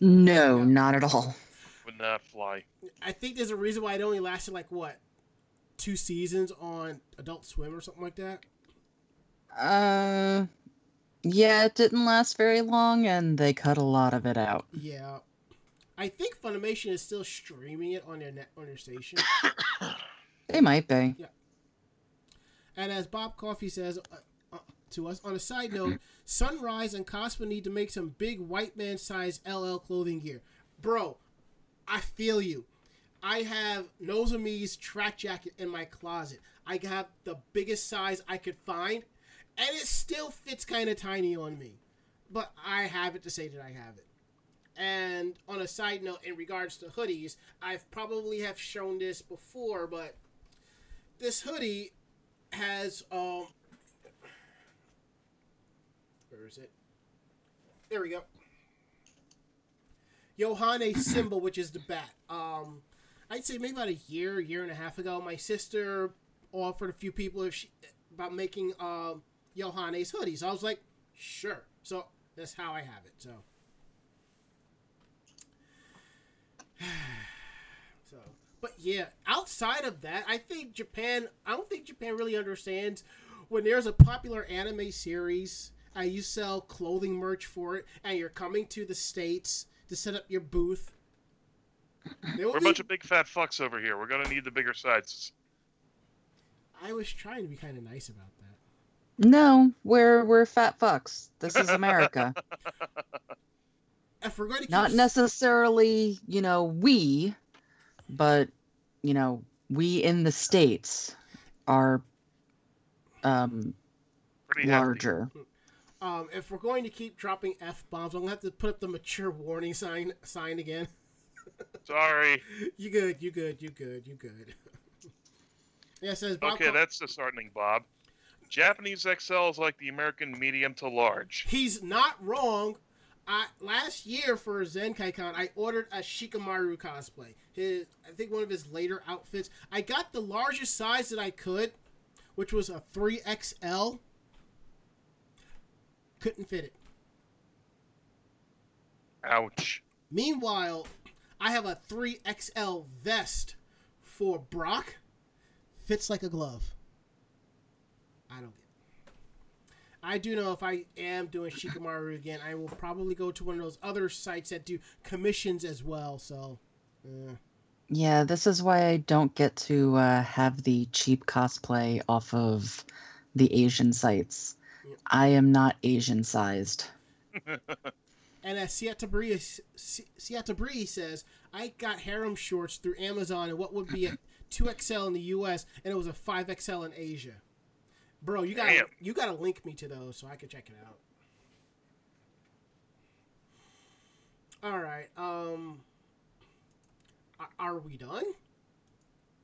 No, Yeah. not at all. Would not fly. I think there's a reason why it only lasted like what two seasons on Adult Swim or something like that. Uh, yeah, it didn't last very long, and they cut a lot of it out. Yeah. I think Funimation is still streaming it on their net on their station. They might be. Yeah. And as Bob Coffee says uh, uh, to us, on a side note, Sunrise and Cosmo need to make some big white man size LL clothing gear. Bro, I feel you. I have Nozomi's track jacket in my closet. I have the biggest size I could find, and it still fits kind of tiny on me. But I have it to say that I have it. And on a side note, in regards to hoodies, I've probably have shown this before, but this hoodie has um where is it? There we go. Yohane symbol, which is the bat. Um, I'd say maybe about a year, year and a half ago, my sister offered a few people if she about making uh, Yohane's hoodies. I was like, sure. So that's how I have it. So. so, but yeah, outside of that, I think Japan. I don't think Japan really understands when there's a popular anime series and you sell clothing merch for it, and you're coming to the states to set up your booth. there We're a bunch of big fat fucks over here. We're gonna need the bigger sizes. I was trying to be kind of nice about that. No, we're we're fat fucks. This is America. If we're going to Not necessarily, you know, we, but you know, we in the states are um Pretty hefty. Um, if we're going to keep dropping f bombs, I'm gonna have to put up the mature warning sign sign again. Sorry. You good? You good? You good? You good? yeah, it says Bob Okay, Col- that's disheartening, Bob. Japanese XL is like the American medium to large. He's not wrong. I last year for Zenkai Con, I ordered a Shikamaru cosplay. His, I think one of his later outfits. I got the largest size that I could, which was a three XL. Couldn't fit it. Ouch. Meanwhile, I have a 3XL vest for Brock. Fits like a glove. I don't get it. I do know if I am doing Shikamaru again, I will probably go to one of those other sites that do commissions as well. So, uh, Yeah, this is why I don't get to uh, have the cheap cosplay off of the Asian sites. Yeah. I am not Asian sized. and as Siatabri Siatabri says, I got harem shorts through Amazon and what would be a 2XL in the US and it was a 5XL in Asia. Bro, you got to you got to link me to those so I can check it out. All right. Um are we done?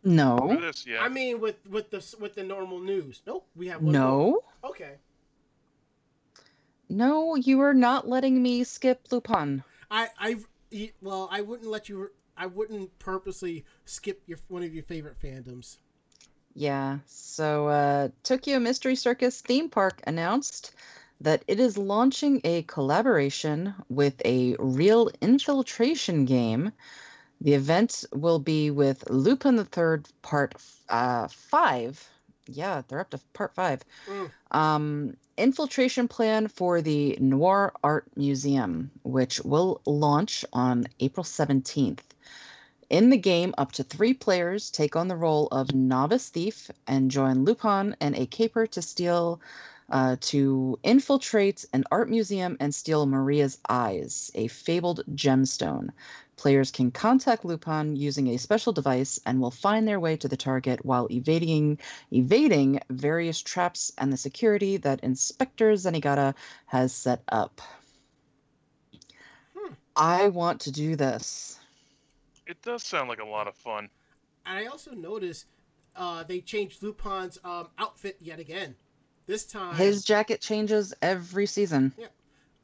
No. I mean with with the with the normal news. Nope, we have one more. no, Okay. No, you are not letting me skip Lupin. I, I, well, I wouldn't let you I wouldn't purposely skip your one of your favorite fandoms. Yeah, so uh, Tokyo Mystery Circus theme park announced that it is launching a collaboration with a real infiltration game. The event will be with Lupin the Third Part uh, Five. Yeah, they're up to Part Five. Mm. Um, infiltration plan for the Noir Art Museum, which will launch on April 17th. In the game, up to three players take on the role of novice thief and join Lupin and a caper to steal, uh, to infiltrate an art museum and steal Maria's eyes, a fabled gemstone. Players can contact Lupin using a special device and will find their way to the target while evading evading various traps and the security that Inspector Zenigata has set up. Hmm. I want to do this. It does sound like a lot of fun. And I also noticed uh, they changed Lupin's um, outfit yet again. This time, His jacket changes every season.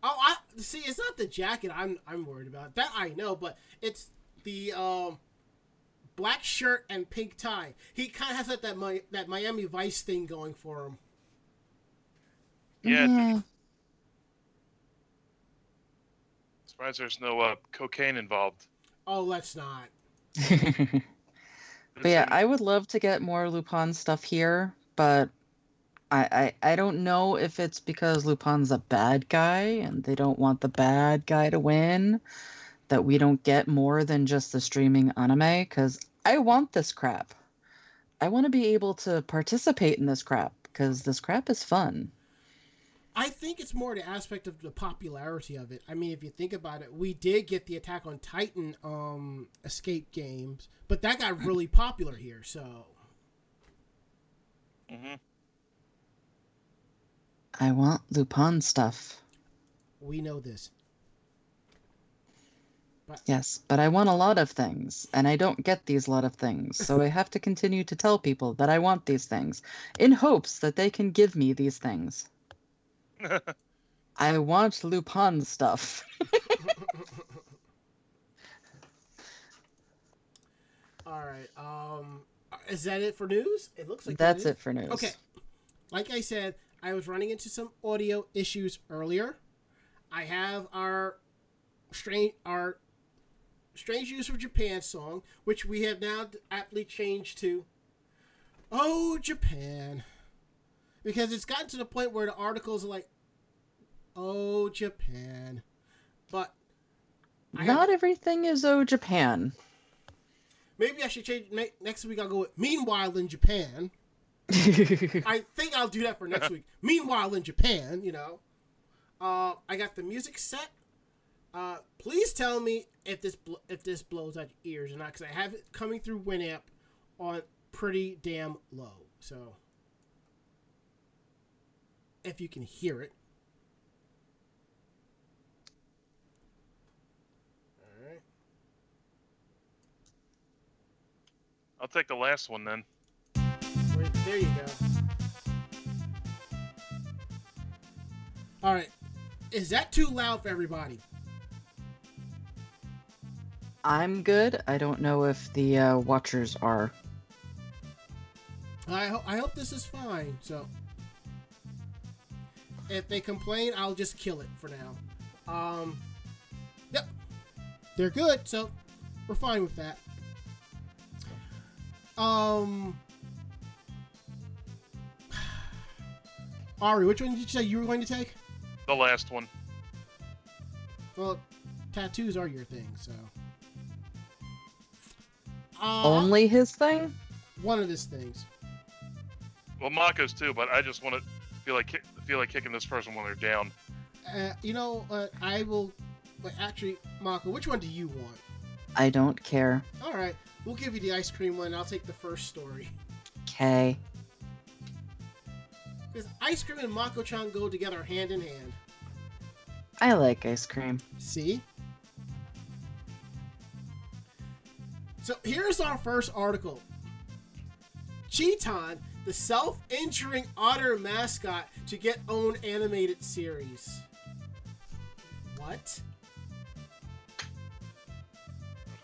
Oh, I see. It's not the jacket I'm I'm worried about. That I know, but it's the um, black shirt and pink tie. He kind of has that that, Mi- that Miami Vice thing going for him. Yeah. Surprised there's no uh, cocaine involved. Oh, let's not. but yeah, I would love to get more Lupin stuff here, but I, I I don't know if it's because Lupin's a bad guy and they don't want the bad guy to win that we don't get more than just the streaming anime because I want this crap. I want to be able to participate in this crap because this crap is fun. I think it's more the aspect of the popularity of it. I mean, if you think about it, we did get the Attack on Titan um, escape games, but that got really popular here. So hmm I want Lupin stuff. we know this. Yes, but I want a lot of things, and I don't get these lot of things, so I have to continue to tell people that I want these things, in hopes that they can give me these things. I want Lupin stuff. All right. Um, is that it for news? It looks like That's that it for news. Okay. Like I said, I was running into some audio issues earlier. I have our strange our strange use of Japan song, which we have now aptly changed to "Oh Japan," because it's gotten to the point where the articles are like "Oh Japan," but I have- Not everything is oh Japan. maybe I should change. Next week I'll go with "Meanwhile in Japan." I think I'll do that for next week. Meanwhile, in Japan, you know, uh, I got the music set. Uh, please tell me if this bl- if this blows out your ears or not, because I have it coming through Winamp on pretty damn low. So, if you can hear it. All right. I'll take the last one then. There you go. All right. Is that too loud for everybody? I'm good. I don't know if the uh, watchers are. I, ho- I hope this is fine. So, if they complain, I'll just kill it for now. Um, yep, they're good. So, we're fine with that. Um, Ari, which one did you say you were going to take? The last one. Well, tattoos are your thing, so. Uh, Only his thing? one of his things. Well, Mako's too, but I just want to feel like feel like kicking this person when they're down. Uh, you know, uh, I will. But actually, Mako, which one do you want? I don't care. All right, we'll give you the ice cream one. I'll take the first story. Okay. Because ice cream and Mako-chan go together hand in hand. I like ice cream. See? So here's our first article. Chiitan, the self-injuring otter mascot to get own animated series. What?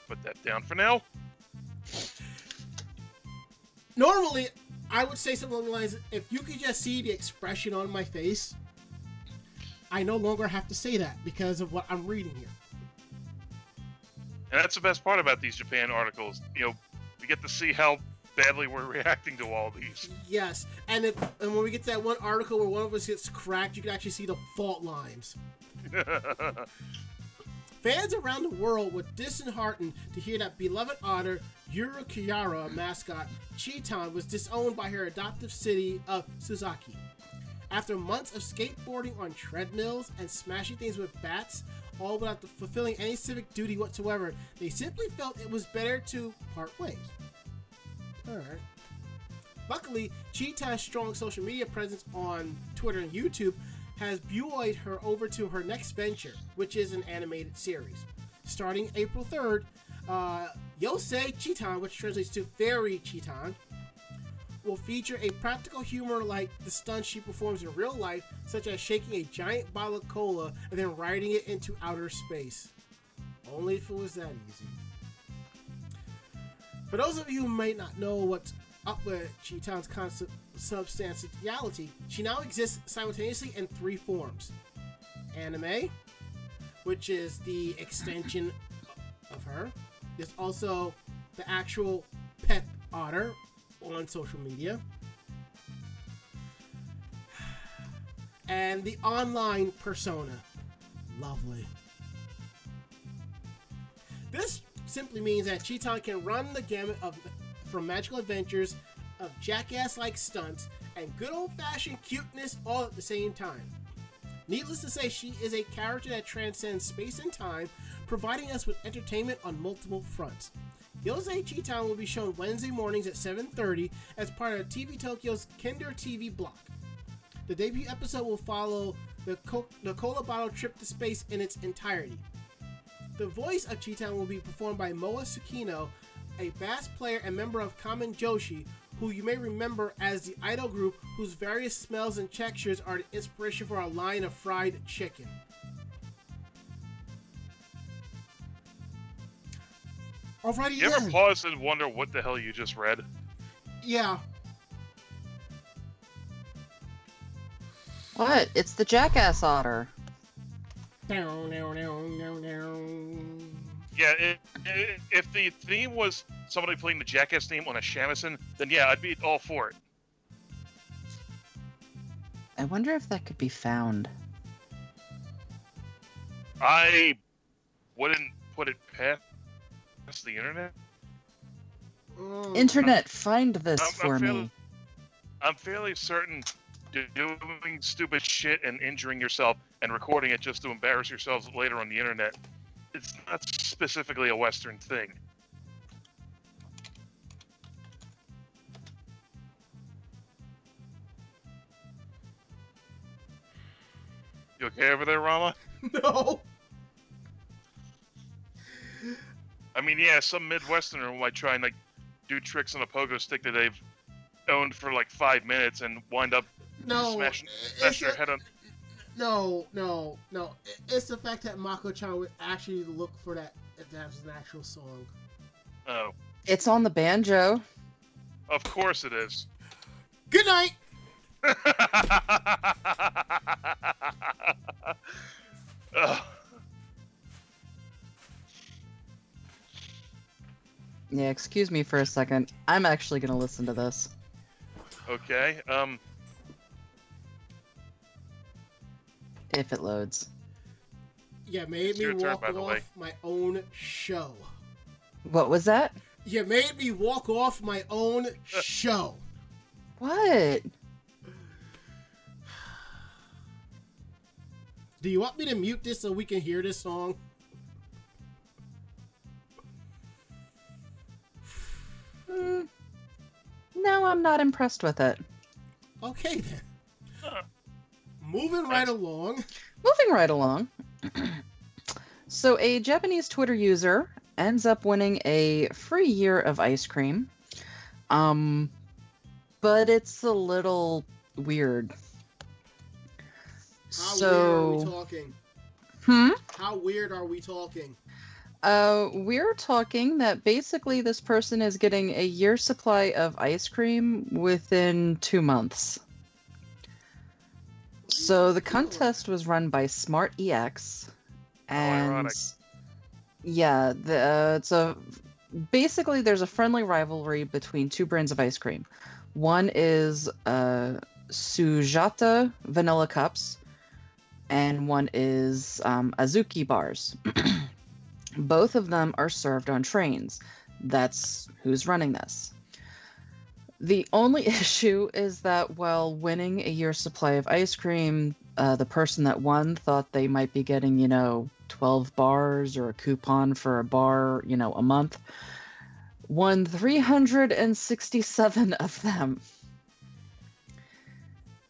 Put that down for now. Normally, I would say something along the lines, if you could just see the expression on my face, I no longer have to say that because of what I'm reading here. And that's the best part about these Japan articles. You know, we get to see how badly we're reacting to all these. Yes, and if, and when we get to that one article where one of us gets cracked, you can actually see the fault lines. Fans around the world were disheartened to hear that beloved otter Yurukiyara mascot Chiitan was disowned by her adoptive city of Susaki. After months of skateboarding on treadmills and smashing things with bats, all without fulfilling any civic duty whatsoever, they simply felt it was better to part ways. Alright. Luckily, Chiitan's strong social media presence on Twitter and YouTube has buoyed her over to her next venture, which is an animated series. Starting April 3rd, uh, Yosei Chiitan, which translates to Fairy Chiitan, will feature a practical humor like the stunts she performs in real life, such as shaking a giant bottle of cola and then riding it into outer space. Only if it was that easy. For those of you who may not know what's up with Chiitan's concept substantiality, she now exists simultaneously in three forms. Anime, which is the extension of her. There's also the actual pet otter on social media. And the online persona. Lovely. This simply means that Chiitan can run the gamut of from magical adventures of jackass-like stunts and good old-fashioned cuteness all at the same time. Needless to say, she is a character that transcends space and time, providing us with entertainment on multiple fronts. Yosei Chiitan will be shown Wednesday mornings at 7.30 as part of TV Tokyo's Kinder TV block. The debut episode will follow the, Co- the Cola Bottle trip to space in its entirety. The voice of Chiitan will be performed by Moa Tsukino, a bass player and member of Kamen Joshi, who you may remember as the idol group whose various smells and textures are the inspiration for our line of fried chicken. Already You ever then. pause and wonder what the hell you just read? Yeah. What? It's the jackass otter. Down, down, down, down, down. Yeah, i i if the theme was somebody playing the Jackass theme on a shamisen, then yeah, I'd be all for it. I wonder if that could be found. I wouldn't put it past the internet. Mm. Internet, find this I'm- I'm for fairly- me. I'm fairly certain doing stupid shit and injuring yourself and recording it just to embarrass yourselves later on the internet. It's not specifically a Western thing. You okay over there, Rama? No. I mean, yeah, some Midwesterner might try and like do tricks on a pogo stick that they've owned for like five minutes and wind up No. smashing, it's smash their head on. No, no, no. It's the fact that Mako-chan would actually look for that if that was an actual song. Oh, It's on the banjo. of course it is. Good night. Yeah, excuse me for a second. I'm actually gonna listen to this. okay. Um. If it loads. Yeah, made me your turn, walk by way. off my own show. What was that? You made me walk off my own show. What? Do you want me to mute this so we can hear this song? Mm, no, I'm not impressed with it. Okay then. Moving right along. Moving right along. so, a Japanese Twitter user ends up winning a free year of ice cream. Um, but it's a little weird. How so, weird are we talking? hmm? How weird are we talking? Uh, we're talking that basically this person is getting a year supply of ice cream within two months. So the contest was run by Smart EX, and ironic. yeah, the, uh, it's a basically there's a friendly rivalry between two brands of ice cream. One is uh, Sujata vanilla cups, and one is um, Azuki bars. Both of them are served on trains. That's who's running this. The only issue is that while winning a year's supply of ice cream, uh, the person that won thought they might be getting, you know, 12 bars or a coupon for a bar, you know, a month. Won 367 of them.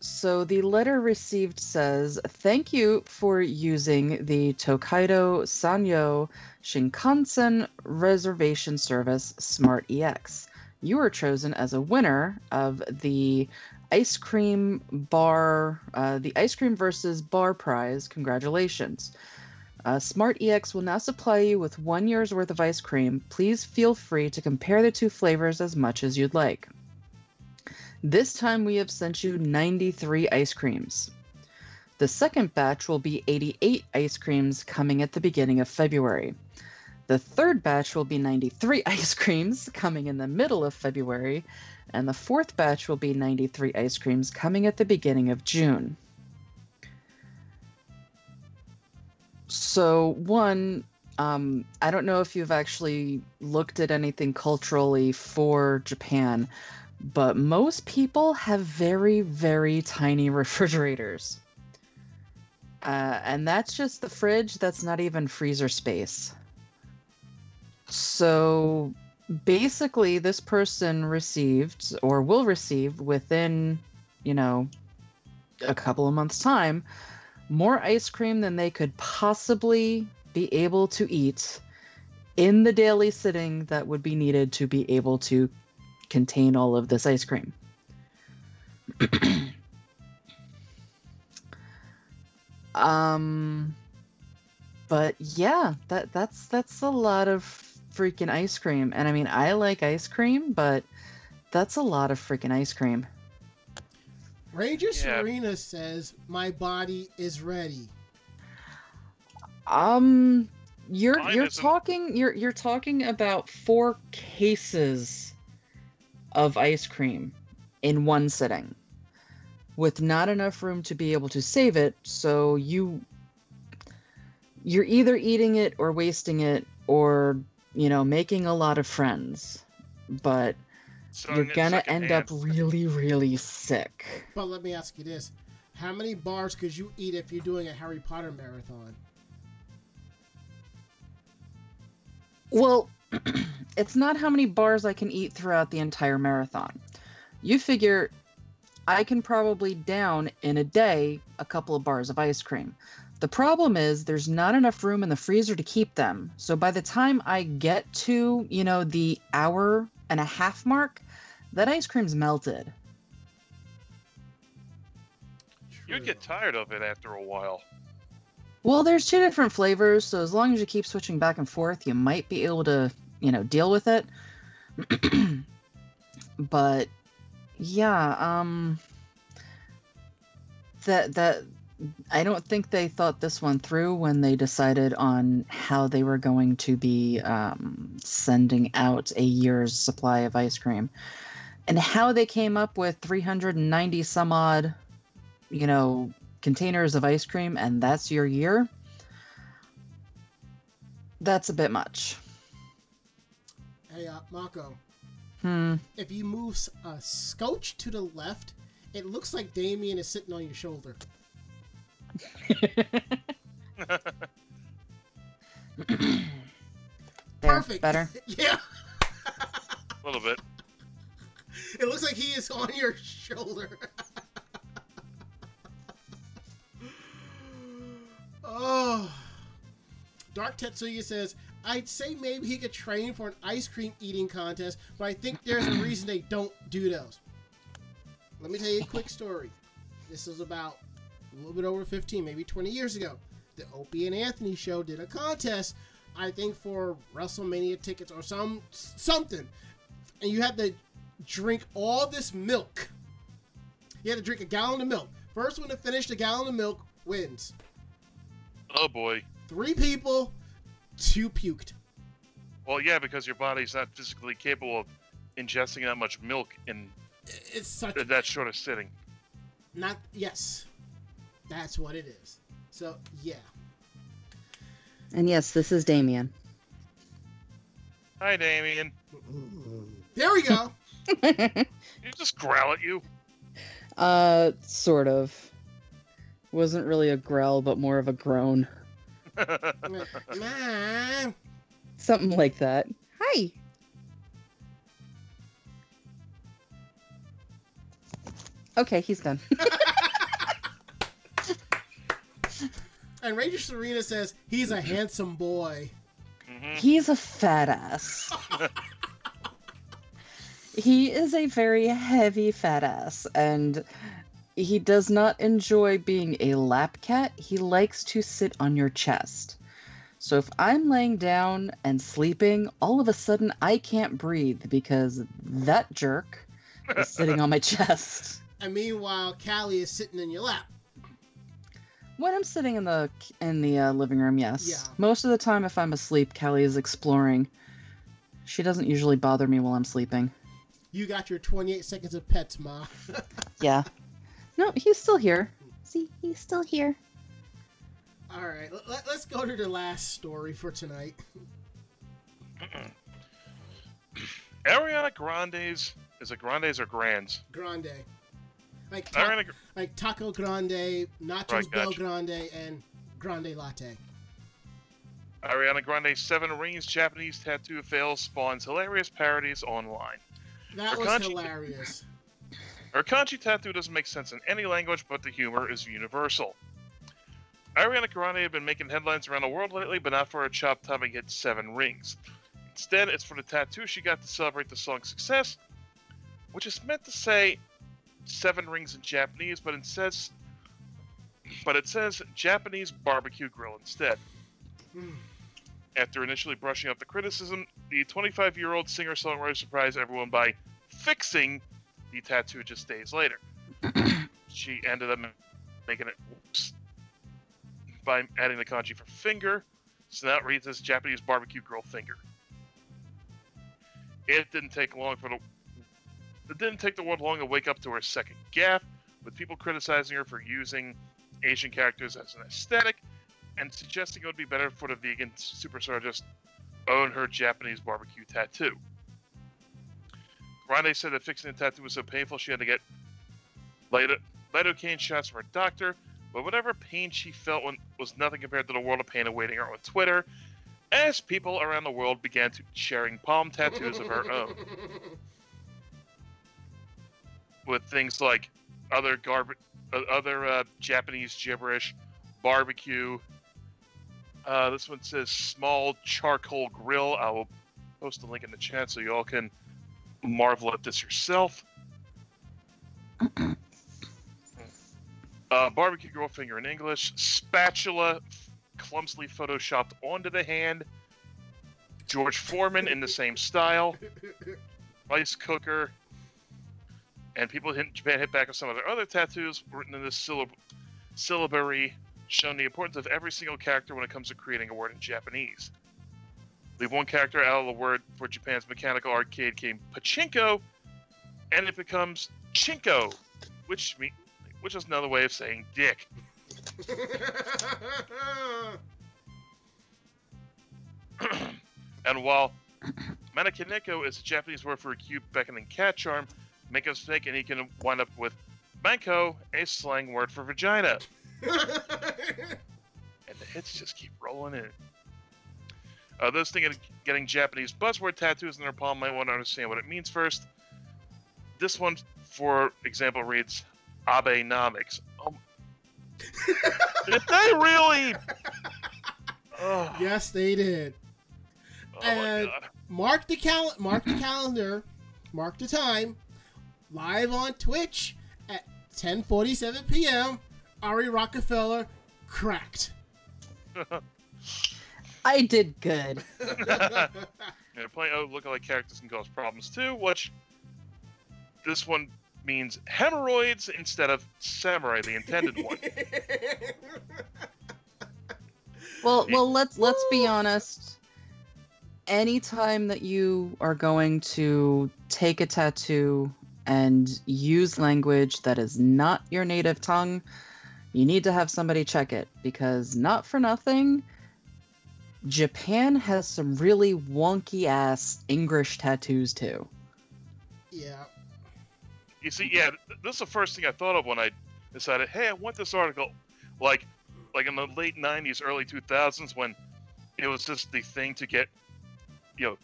So the letter received says, Thank you for using the Tokaido Sanyo Shinkansen reservation service Smart EX. You were chosen as a winner of the ice cream bar, uh, the ice cream versus bar prize. Congratulations. Uh, Smart EX will now supply you with one year's worth of ice cream. Please feel free to compare the two flavors as much as you'd like. This time we have sent you 93 ice creams. The second batch will be 88 ice creams coming at the beginning of February. The third batch will be 93 ice creams coming in the middle of February. And the fourth batch will be 93 ice creams coming at the beginning of June. So, one, um, I don't know if you've actually looked at anything culturally for Japan, but most people have very, very tiny refrigerators. Uh, and that's just the fridge, that's not even freezer space. So basically, this person received or will receive within, you know, a couple of months' time more ice cream than they could possibly be able to eat in the daily sitting that would be needed to be able to contain all of this ice cream. um but yeah, that that's that's a lot of freaking ice cream. And I mean, I like ice cream, but that's a lot of freaking ice cream. Ranger Yeah. Serena says, "My body is ready." Um, you're Mine you're isn't. talking you're you're talking about four cases of ice cream in one sitting, with not enough room to be able to save it. So you you're either eating it or wasting it, or you know making a lot of friends, but Selling you're gonna end up really really sick. But let me ask you this: How many bars could you eat if you're doing a Harry Potter marathon? Well, it's not how many bars I can eat throughout the entire marathon. You figure I can probably down in a day a couple of bars of ice cream. The problem is there's not enough room in the freezer to keep them. So by the time I get to, you know, the hour and a half mark, that ice cream's melted. You'd get tired of it after a while. Well, there's two different flavors, so as long as you keep switching back and forth, you might be able to, you know, deal with it. but yeah, um that that I don't think they thought this one through when they decided on how they were going to be um, sending out a year's supply of ice cream and how they came up with 390 some odd, you know, containers of ice cream and that's your year. That's a bit much. Hey, uh, Mako, Hmm. if you move a scotch to the left, it looks like Damien is sitting on your shoulder. There, Perfect. Better. yeah, A little bit. it looks like he is on your shoulder. oh. Dark Tetsuya says, I'd say maybe he could train for an ice cream eating contest, but I think there's a reason they don't do those. Let me tell you a quick story. This was about a little bit over 15, maybe 20 years ago. The Opie and Anthony show did a contest, I think for WrestleMania tickets or some something. And you had to drink all this milk. You had to drink a gallon of milk. First one to finish the gallon of milk wins. Oh boy. Three people, two puked. Well, yeah, because your body's not physically capable of ingesting that much milk in It's such that short of sitting. not yes. That's what it is. So yeah. And yes, this is Damien. Hi, Damien. There we go. You just growl at you. uh, sort of. Wasn't really a growl, but more of a groan. Man. Something like that. Hi. Okay, he's done. And Ranger Serena says he's a handsome boy. Mhm. He's a fat ass. he is a very heavy fat ass, and he does not enjoy being a lap cat. He likes to sit on your chest. So if I'm laying down and sleeping, all of a sudden I can't breathe because that jerk is sitting on my chest. And meanwhile, Callie is sitting in your lap. When I'm sitting in the in the uh, living room, yes. Yeah. Most of the time, if I'm asleep, Kelly is exploring. She doesn't usually bother me while I'm sleeping. You got your 28 seconds of pets, Ma. Yeah. No, he's still here. See, he's still here. All right, let, us go to the last story for tonight. Ariana Grande's is it Grande's or Grands? Grande. Like, ta- Gr- like Taco Grande, Nachos Right, gotcha. Grande, and Grande Latte. Ariana Grande's Seven Rings Japanese tattoo fails spawns hilarious parodies online. That For was Kanji- hilarious. Her kanji tattoo doesn't make sense in any language, but the humor is universal. Ariana Grande had been making headlines around the world lately, but not for her chop-topping hit Seven Rings. Instead, it's for the tattoo she got to celebrate the song's success, which is meant to say Seven Rings in Japanese, but it says, but it says Japanese barbecue grill instead. Hmm. After initially brushing off the criticism, the 25 year old singer songwriter surprised everyone by fixing the tattoo just days later. she ended up making it whoops, by adding the kanji for finger, so now it reads as Japanese barbecue grill finger. It didn't take long for the it didn't take the world long to wake up to her second gaffe, with people criticizing her for using Asian characters as an aesthetic and suggesting it would be better for the vegan superstar just own her Japanese barbecue tattoo. Grande said that fixing the tattoo was so painful she had to get lido- lidocaine shots from her doctor, but whatever pain she felt was nothing compared to the world of pain awaiting her on Twitter, as people around the world began to sharing palm tattoos of her own with things like other garbage, other uh, Japanese gibberish, barbecue. Uh, this one says small charcoal grill. I will post the link in the chat so you all can marvel at this yourself. uh, barbecue grill finger in English. Spatula clumsily photoshopped onto the hand. George Foreman in the same style. Rice cooker. And people in Japan hit back with some of their other tattoos written in this syllab- syllabary, showing the importance of every single character when it comes to creating a word in Japanese. Leave one character out of the word for Japan's mechanical arcade game Pachinko, and it becomes Chinko, which me, which is another way of saying dick. and while Maneki-neko is a Japanese word for a cute beckoning cat charm, make a mistake and he can wind up with Manko, a slang word for vagina. And the hits just keep rolling in. Uh, those thinking of getting Japanese buzzword tattoos in their palm might want to understand what it means first. This one, for example, reads Abenomics. Um, did they really? Oh, yes, they did. oh my and- god. Mark the cal- mark the calendar, mark the time. Live on Twitch at 10:47 p.m. Ari Rockefeller cracked. I did good. Yeah, playing oh, lookalike characters can cause problems too, which this one means hemorrhoids instead of samurai, the intended one. Well, Yeah. well, let's let's be Woo. honest. Anytime that you are going to take a tattoo and use language that is not your native tongue, you need to have somebody check it because not for nothing, Japan has some really wonky ass English tattoos too. yeah. You see, yeah, th- this is the first thing I thought of when I decided, hey, I want this article. Like, like in the late '90s, early 2000s, when it was just the thing to get, you know,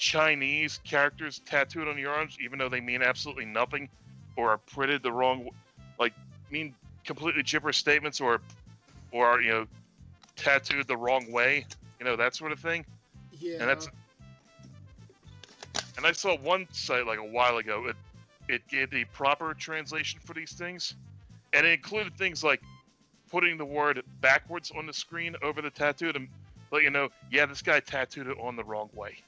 Chinese characters tattooed on your arms, even though they mean absolutely nothing, or are printed the wrong, like mean completely gibberish statements, or, or are, you know, tattooed the wrong way, you know, that sort of thing. Yeah. And that's and I saw one site like a while ago. It it gave the proper translation for these things, and it included things like putting the word backwards on the screen over the tattoo to let you know, yeah, this guy tattooed it on the wrong way.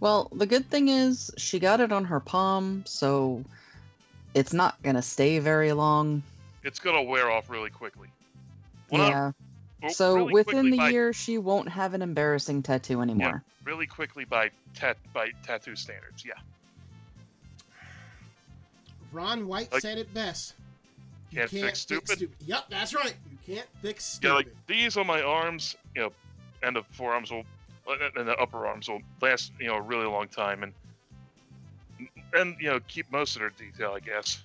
Well, the good thing is she got it on her palm, so it's not gonna stay very long. It's gonna wear off really quickly. Well, not yeah. r- So really within the by, year, she won't have an embarrassing tattoo anymore. really quickly by tat by tattoo standards. Yeah, Ron White Like- said it best. You Can't fix stupid? Yep, that's right. You can't fix stupid. yeah, like these on my arms, you know, and the forearms will, and the upper arms will last, you know, a really long time, and and you know, keep most of their detail, I guess.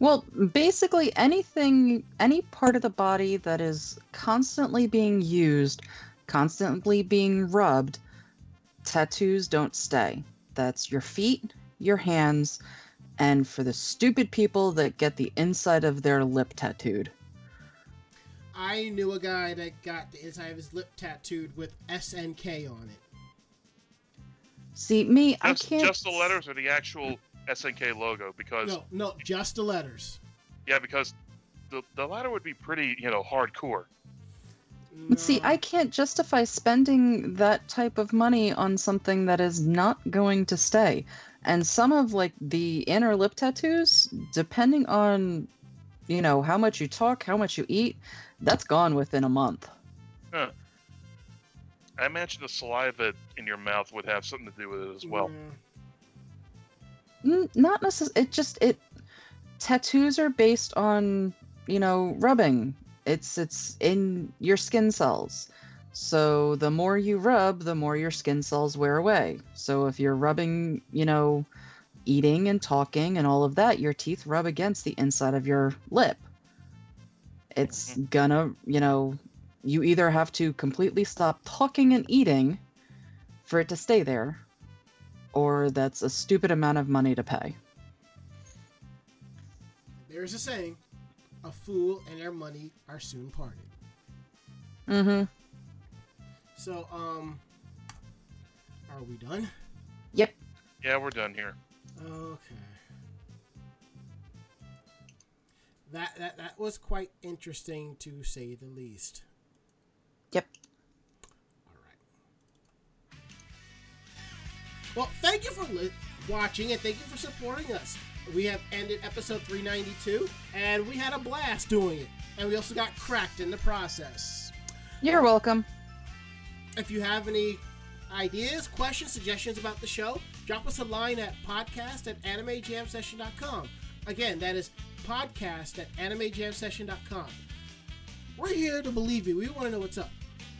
Well, basically anything, any part of the body that is constantly being used, constantly being rubbed, tattoos don't stay. That's your feet, your hands, and for the stupid people that get the inside of their lip tattooed. I knew a guy that got the inside of his lip tattooed with SNK on it. See, me, I can't. just the letters or the actual SNK logo, because No, no, just the letters. yeah, because the the latter would be pretty, you know, hardcore. But see, I can't justify spending that type of money on something that is not going to stay. And some of like the inner lip tattoos, depending on, you know, how much you talk, how much you eat, that's gone within a month. I imagine the saliva in your mouth would have something to do with it as well. Yeah. N- not necessarily. It just it. Tattoos are based on you know rubbing. It's it's in your skin cells. So the more you rub, the more your skin cells wear away. So if you're rubbing, you know, eating and talking and all of that, your teeth rub against the inside of your lip. It's gonna, you know, you either have to completely stop talking and eating for it to stay there, or that's a stupid amount of money to pay. There's a saying: "A fool and their money are soon parted." Mm-hmm. So, um, are we done? Yep. Yeah, we're done here. Okay. That that that was quite interesting to say the least. Yep. All right. Well, thank you for li- watching and thank you for supporting us. We have ended episode 392 and we had a blast doing it. And we also got cracked in the process. You're welcome. If you have any ideas, questions, suggestions about the show, drop us a line at podcast at animejamsession.com. Again, that is podcast at animejamsession.com. We're here to believe you. We want to know what's up.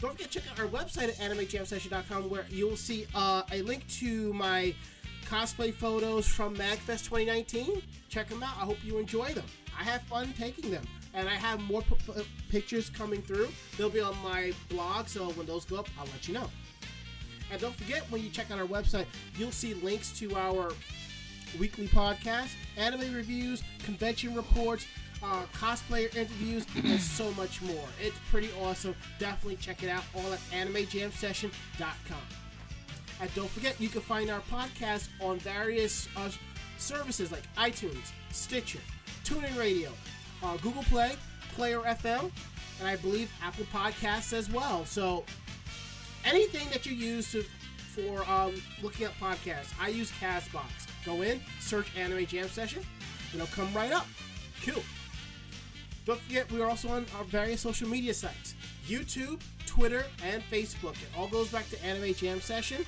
Don't forget to check out our website at animejamsession.com where you'll see uh, a link to my cosplay photos from MagFest 2019. Check them out. I hope you enjoy them. I have fun taking them. And I have more p- p- pictures coming through. They'll be on my blog, so when those go up, I'll let you know. And don't forget, when you check out our website, you'll see links to our weekly podcast, anime reviews, convention reports, uh, cosplayer interviews, and so much more. It's pretty awesome. Definitely check it out all at animejamsession.com. And don't forget, you can find our podcast on various uh, services like iTunes, Stitcher, TuneIn Radio, uh, Google Play, Player FM, and I believe Apple Podcasts as well. So anything that you use to for um, looking up podcasts, I use Castbox. Go in, search Anime Jam Session, it'll come right up. Cool. Don't forget, we are also on our various social media sites YouTube, Twitter, and Facebook. It all goes back to Anime Jam Session.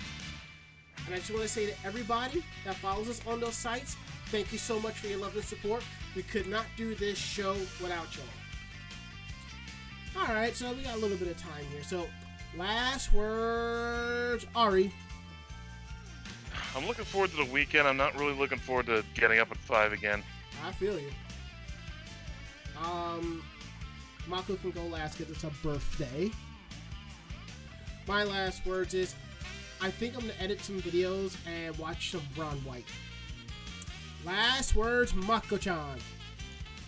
And I just want to say to everybody that follows us on those sites, thank you so much for your love and support. We could not do this show without y'all. Alright, so we got a little bit of time here. So, last words, Ari. I'm looking forward to the weekend. I'm not really looking forward to getting up at five again. I feel you. Um, Mako can go last because it's a birthday. My last words is, I think I'm gonna edit some videos and watch some Ron White. Last words, Mako-chan.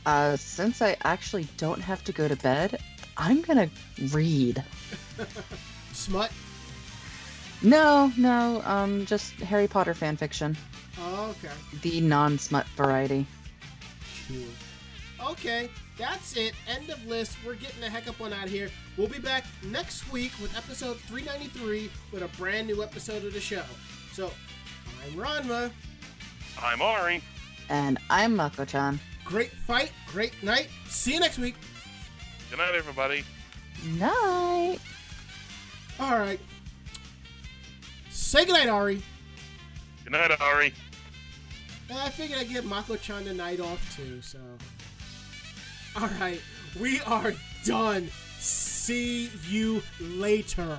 Uh, since I actually don't have to go to bed, I'm gonna read. Smut. No, no, um, just Harry Potter fan fiction, Oh, okay. the non-smut variety. Cool. Okay, that's it. End of list. We're getting the heck up on out of here. We'll be back next week with episode 393 with a brand new episode of the show. So, I'm Ranma. I'm Ari. And I'm Mako-chan. Great fight, great night. See you next week. Good night, everybody. Night. All right. Say goodnight, Ari. Good night, Ari. And I figured I'd give Mako-chan the night off too, so. All right, we are done. See you later.